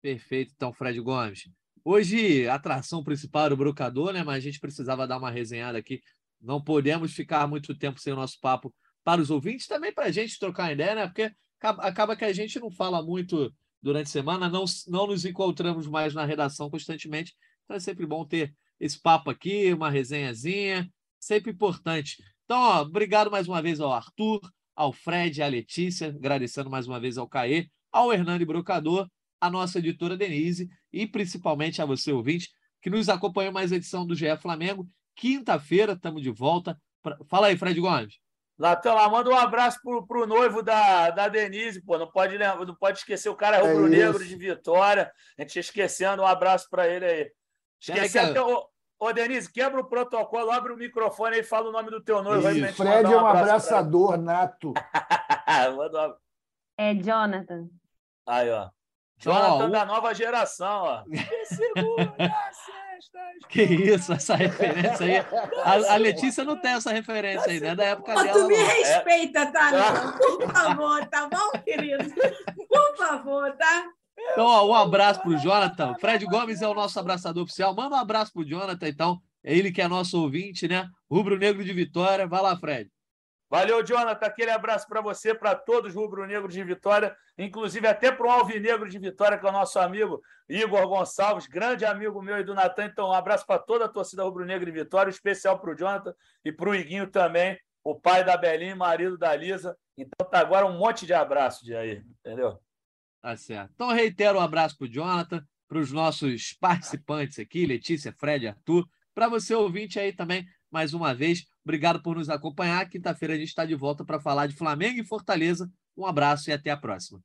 Perfeito, então, Fred Gomes. Hoje, a atração principal era o brocador, né? Mas a gente precisava dar uma resenhada aqui. Não podemos ficar muito tempo sem o nosso papo para os ouvintes, também para a gente trocar ideia, né? Porque acaba que a gente não fala muito durante a semana, não, não nos encontramos mais na redação constantemente, então é sempre bom ter esse papo aqui, uma resenhazinha, sempre importante. Então, ó, obrigado mais uma vez ao Arthur, ao Fred, à Letícia, agradecendo mais uma vez ao Caê, ao Hernani Brocador, à nossa editora Denise e principalmente a você, ouvinte, que nos acompanhou mais edição do GE Flamengo. Quinta-feira, estamos de volta. Pra... Fala aí, Fred Gomes. Natan, lá, manda um abraço pro, pro noivo da, da Denise, pô. Não pode, não pode esquecer, o cara é rubro-negro é de Vitória. A gente esquecendo, um abraço para ele aí. Esqueci até. Ô, ô, Denise, quebra o protocolo, abre o microfone e fala o nome do teu noivo. Aí, Fred um é um abraçador nato. manda É Jonathan. Aí, ó. Jonathan oh, da nova geração, ó. segura, que isso, essa referência aí. A, a, Letícia não tem essa referência aí, né? Da época dela. Tu me não. respeita, tá? Por favor, tá bom, querido? Por favor, tá? Então, ó, um abraço pro Jonathan. Fred Gomes é o nosso abraçador oficial. Manda um abraço pro Jonathan, então. É ele que é nosso ouvinte, né? Rubro Negro de Vitória. Vai lá, Fred. Valeu, Jonathan. Aquele abraço para você, para todos os rubro-negros de Vitória, inclusive até para o alvinegro de Vitória, que é o nosso amigo Igor Gonçalves, grande amigo meu e do Natan. Então, um abraço para toda a torcida rubro-negra de Vitória, especial para o Jonathan e para o Iguinho também, o pai da Belinha, marido da Lisa. Então, tá agora um monte de abraço de aí, entendeu? Tá certo. Então, reitero um abraço para o Jonathan, para os nossos participantes aqui, Letícia, Fred, Arthur, para você ouvinte aí também, mais uma vez, obrigado por nos acompanhar. Quinta-feira a gente está de volta para falar de Flamengo e Fortaleza. Um abraço e até a próxima.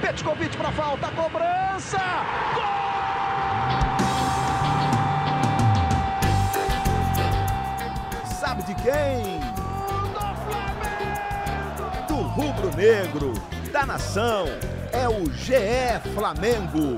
Petkovic para falta, cobrança! Gol! Sabe de quem? Do Flamengo! Do rubro negro, da nação é o GE Flamengo.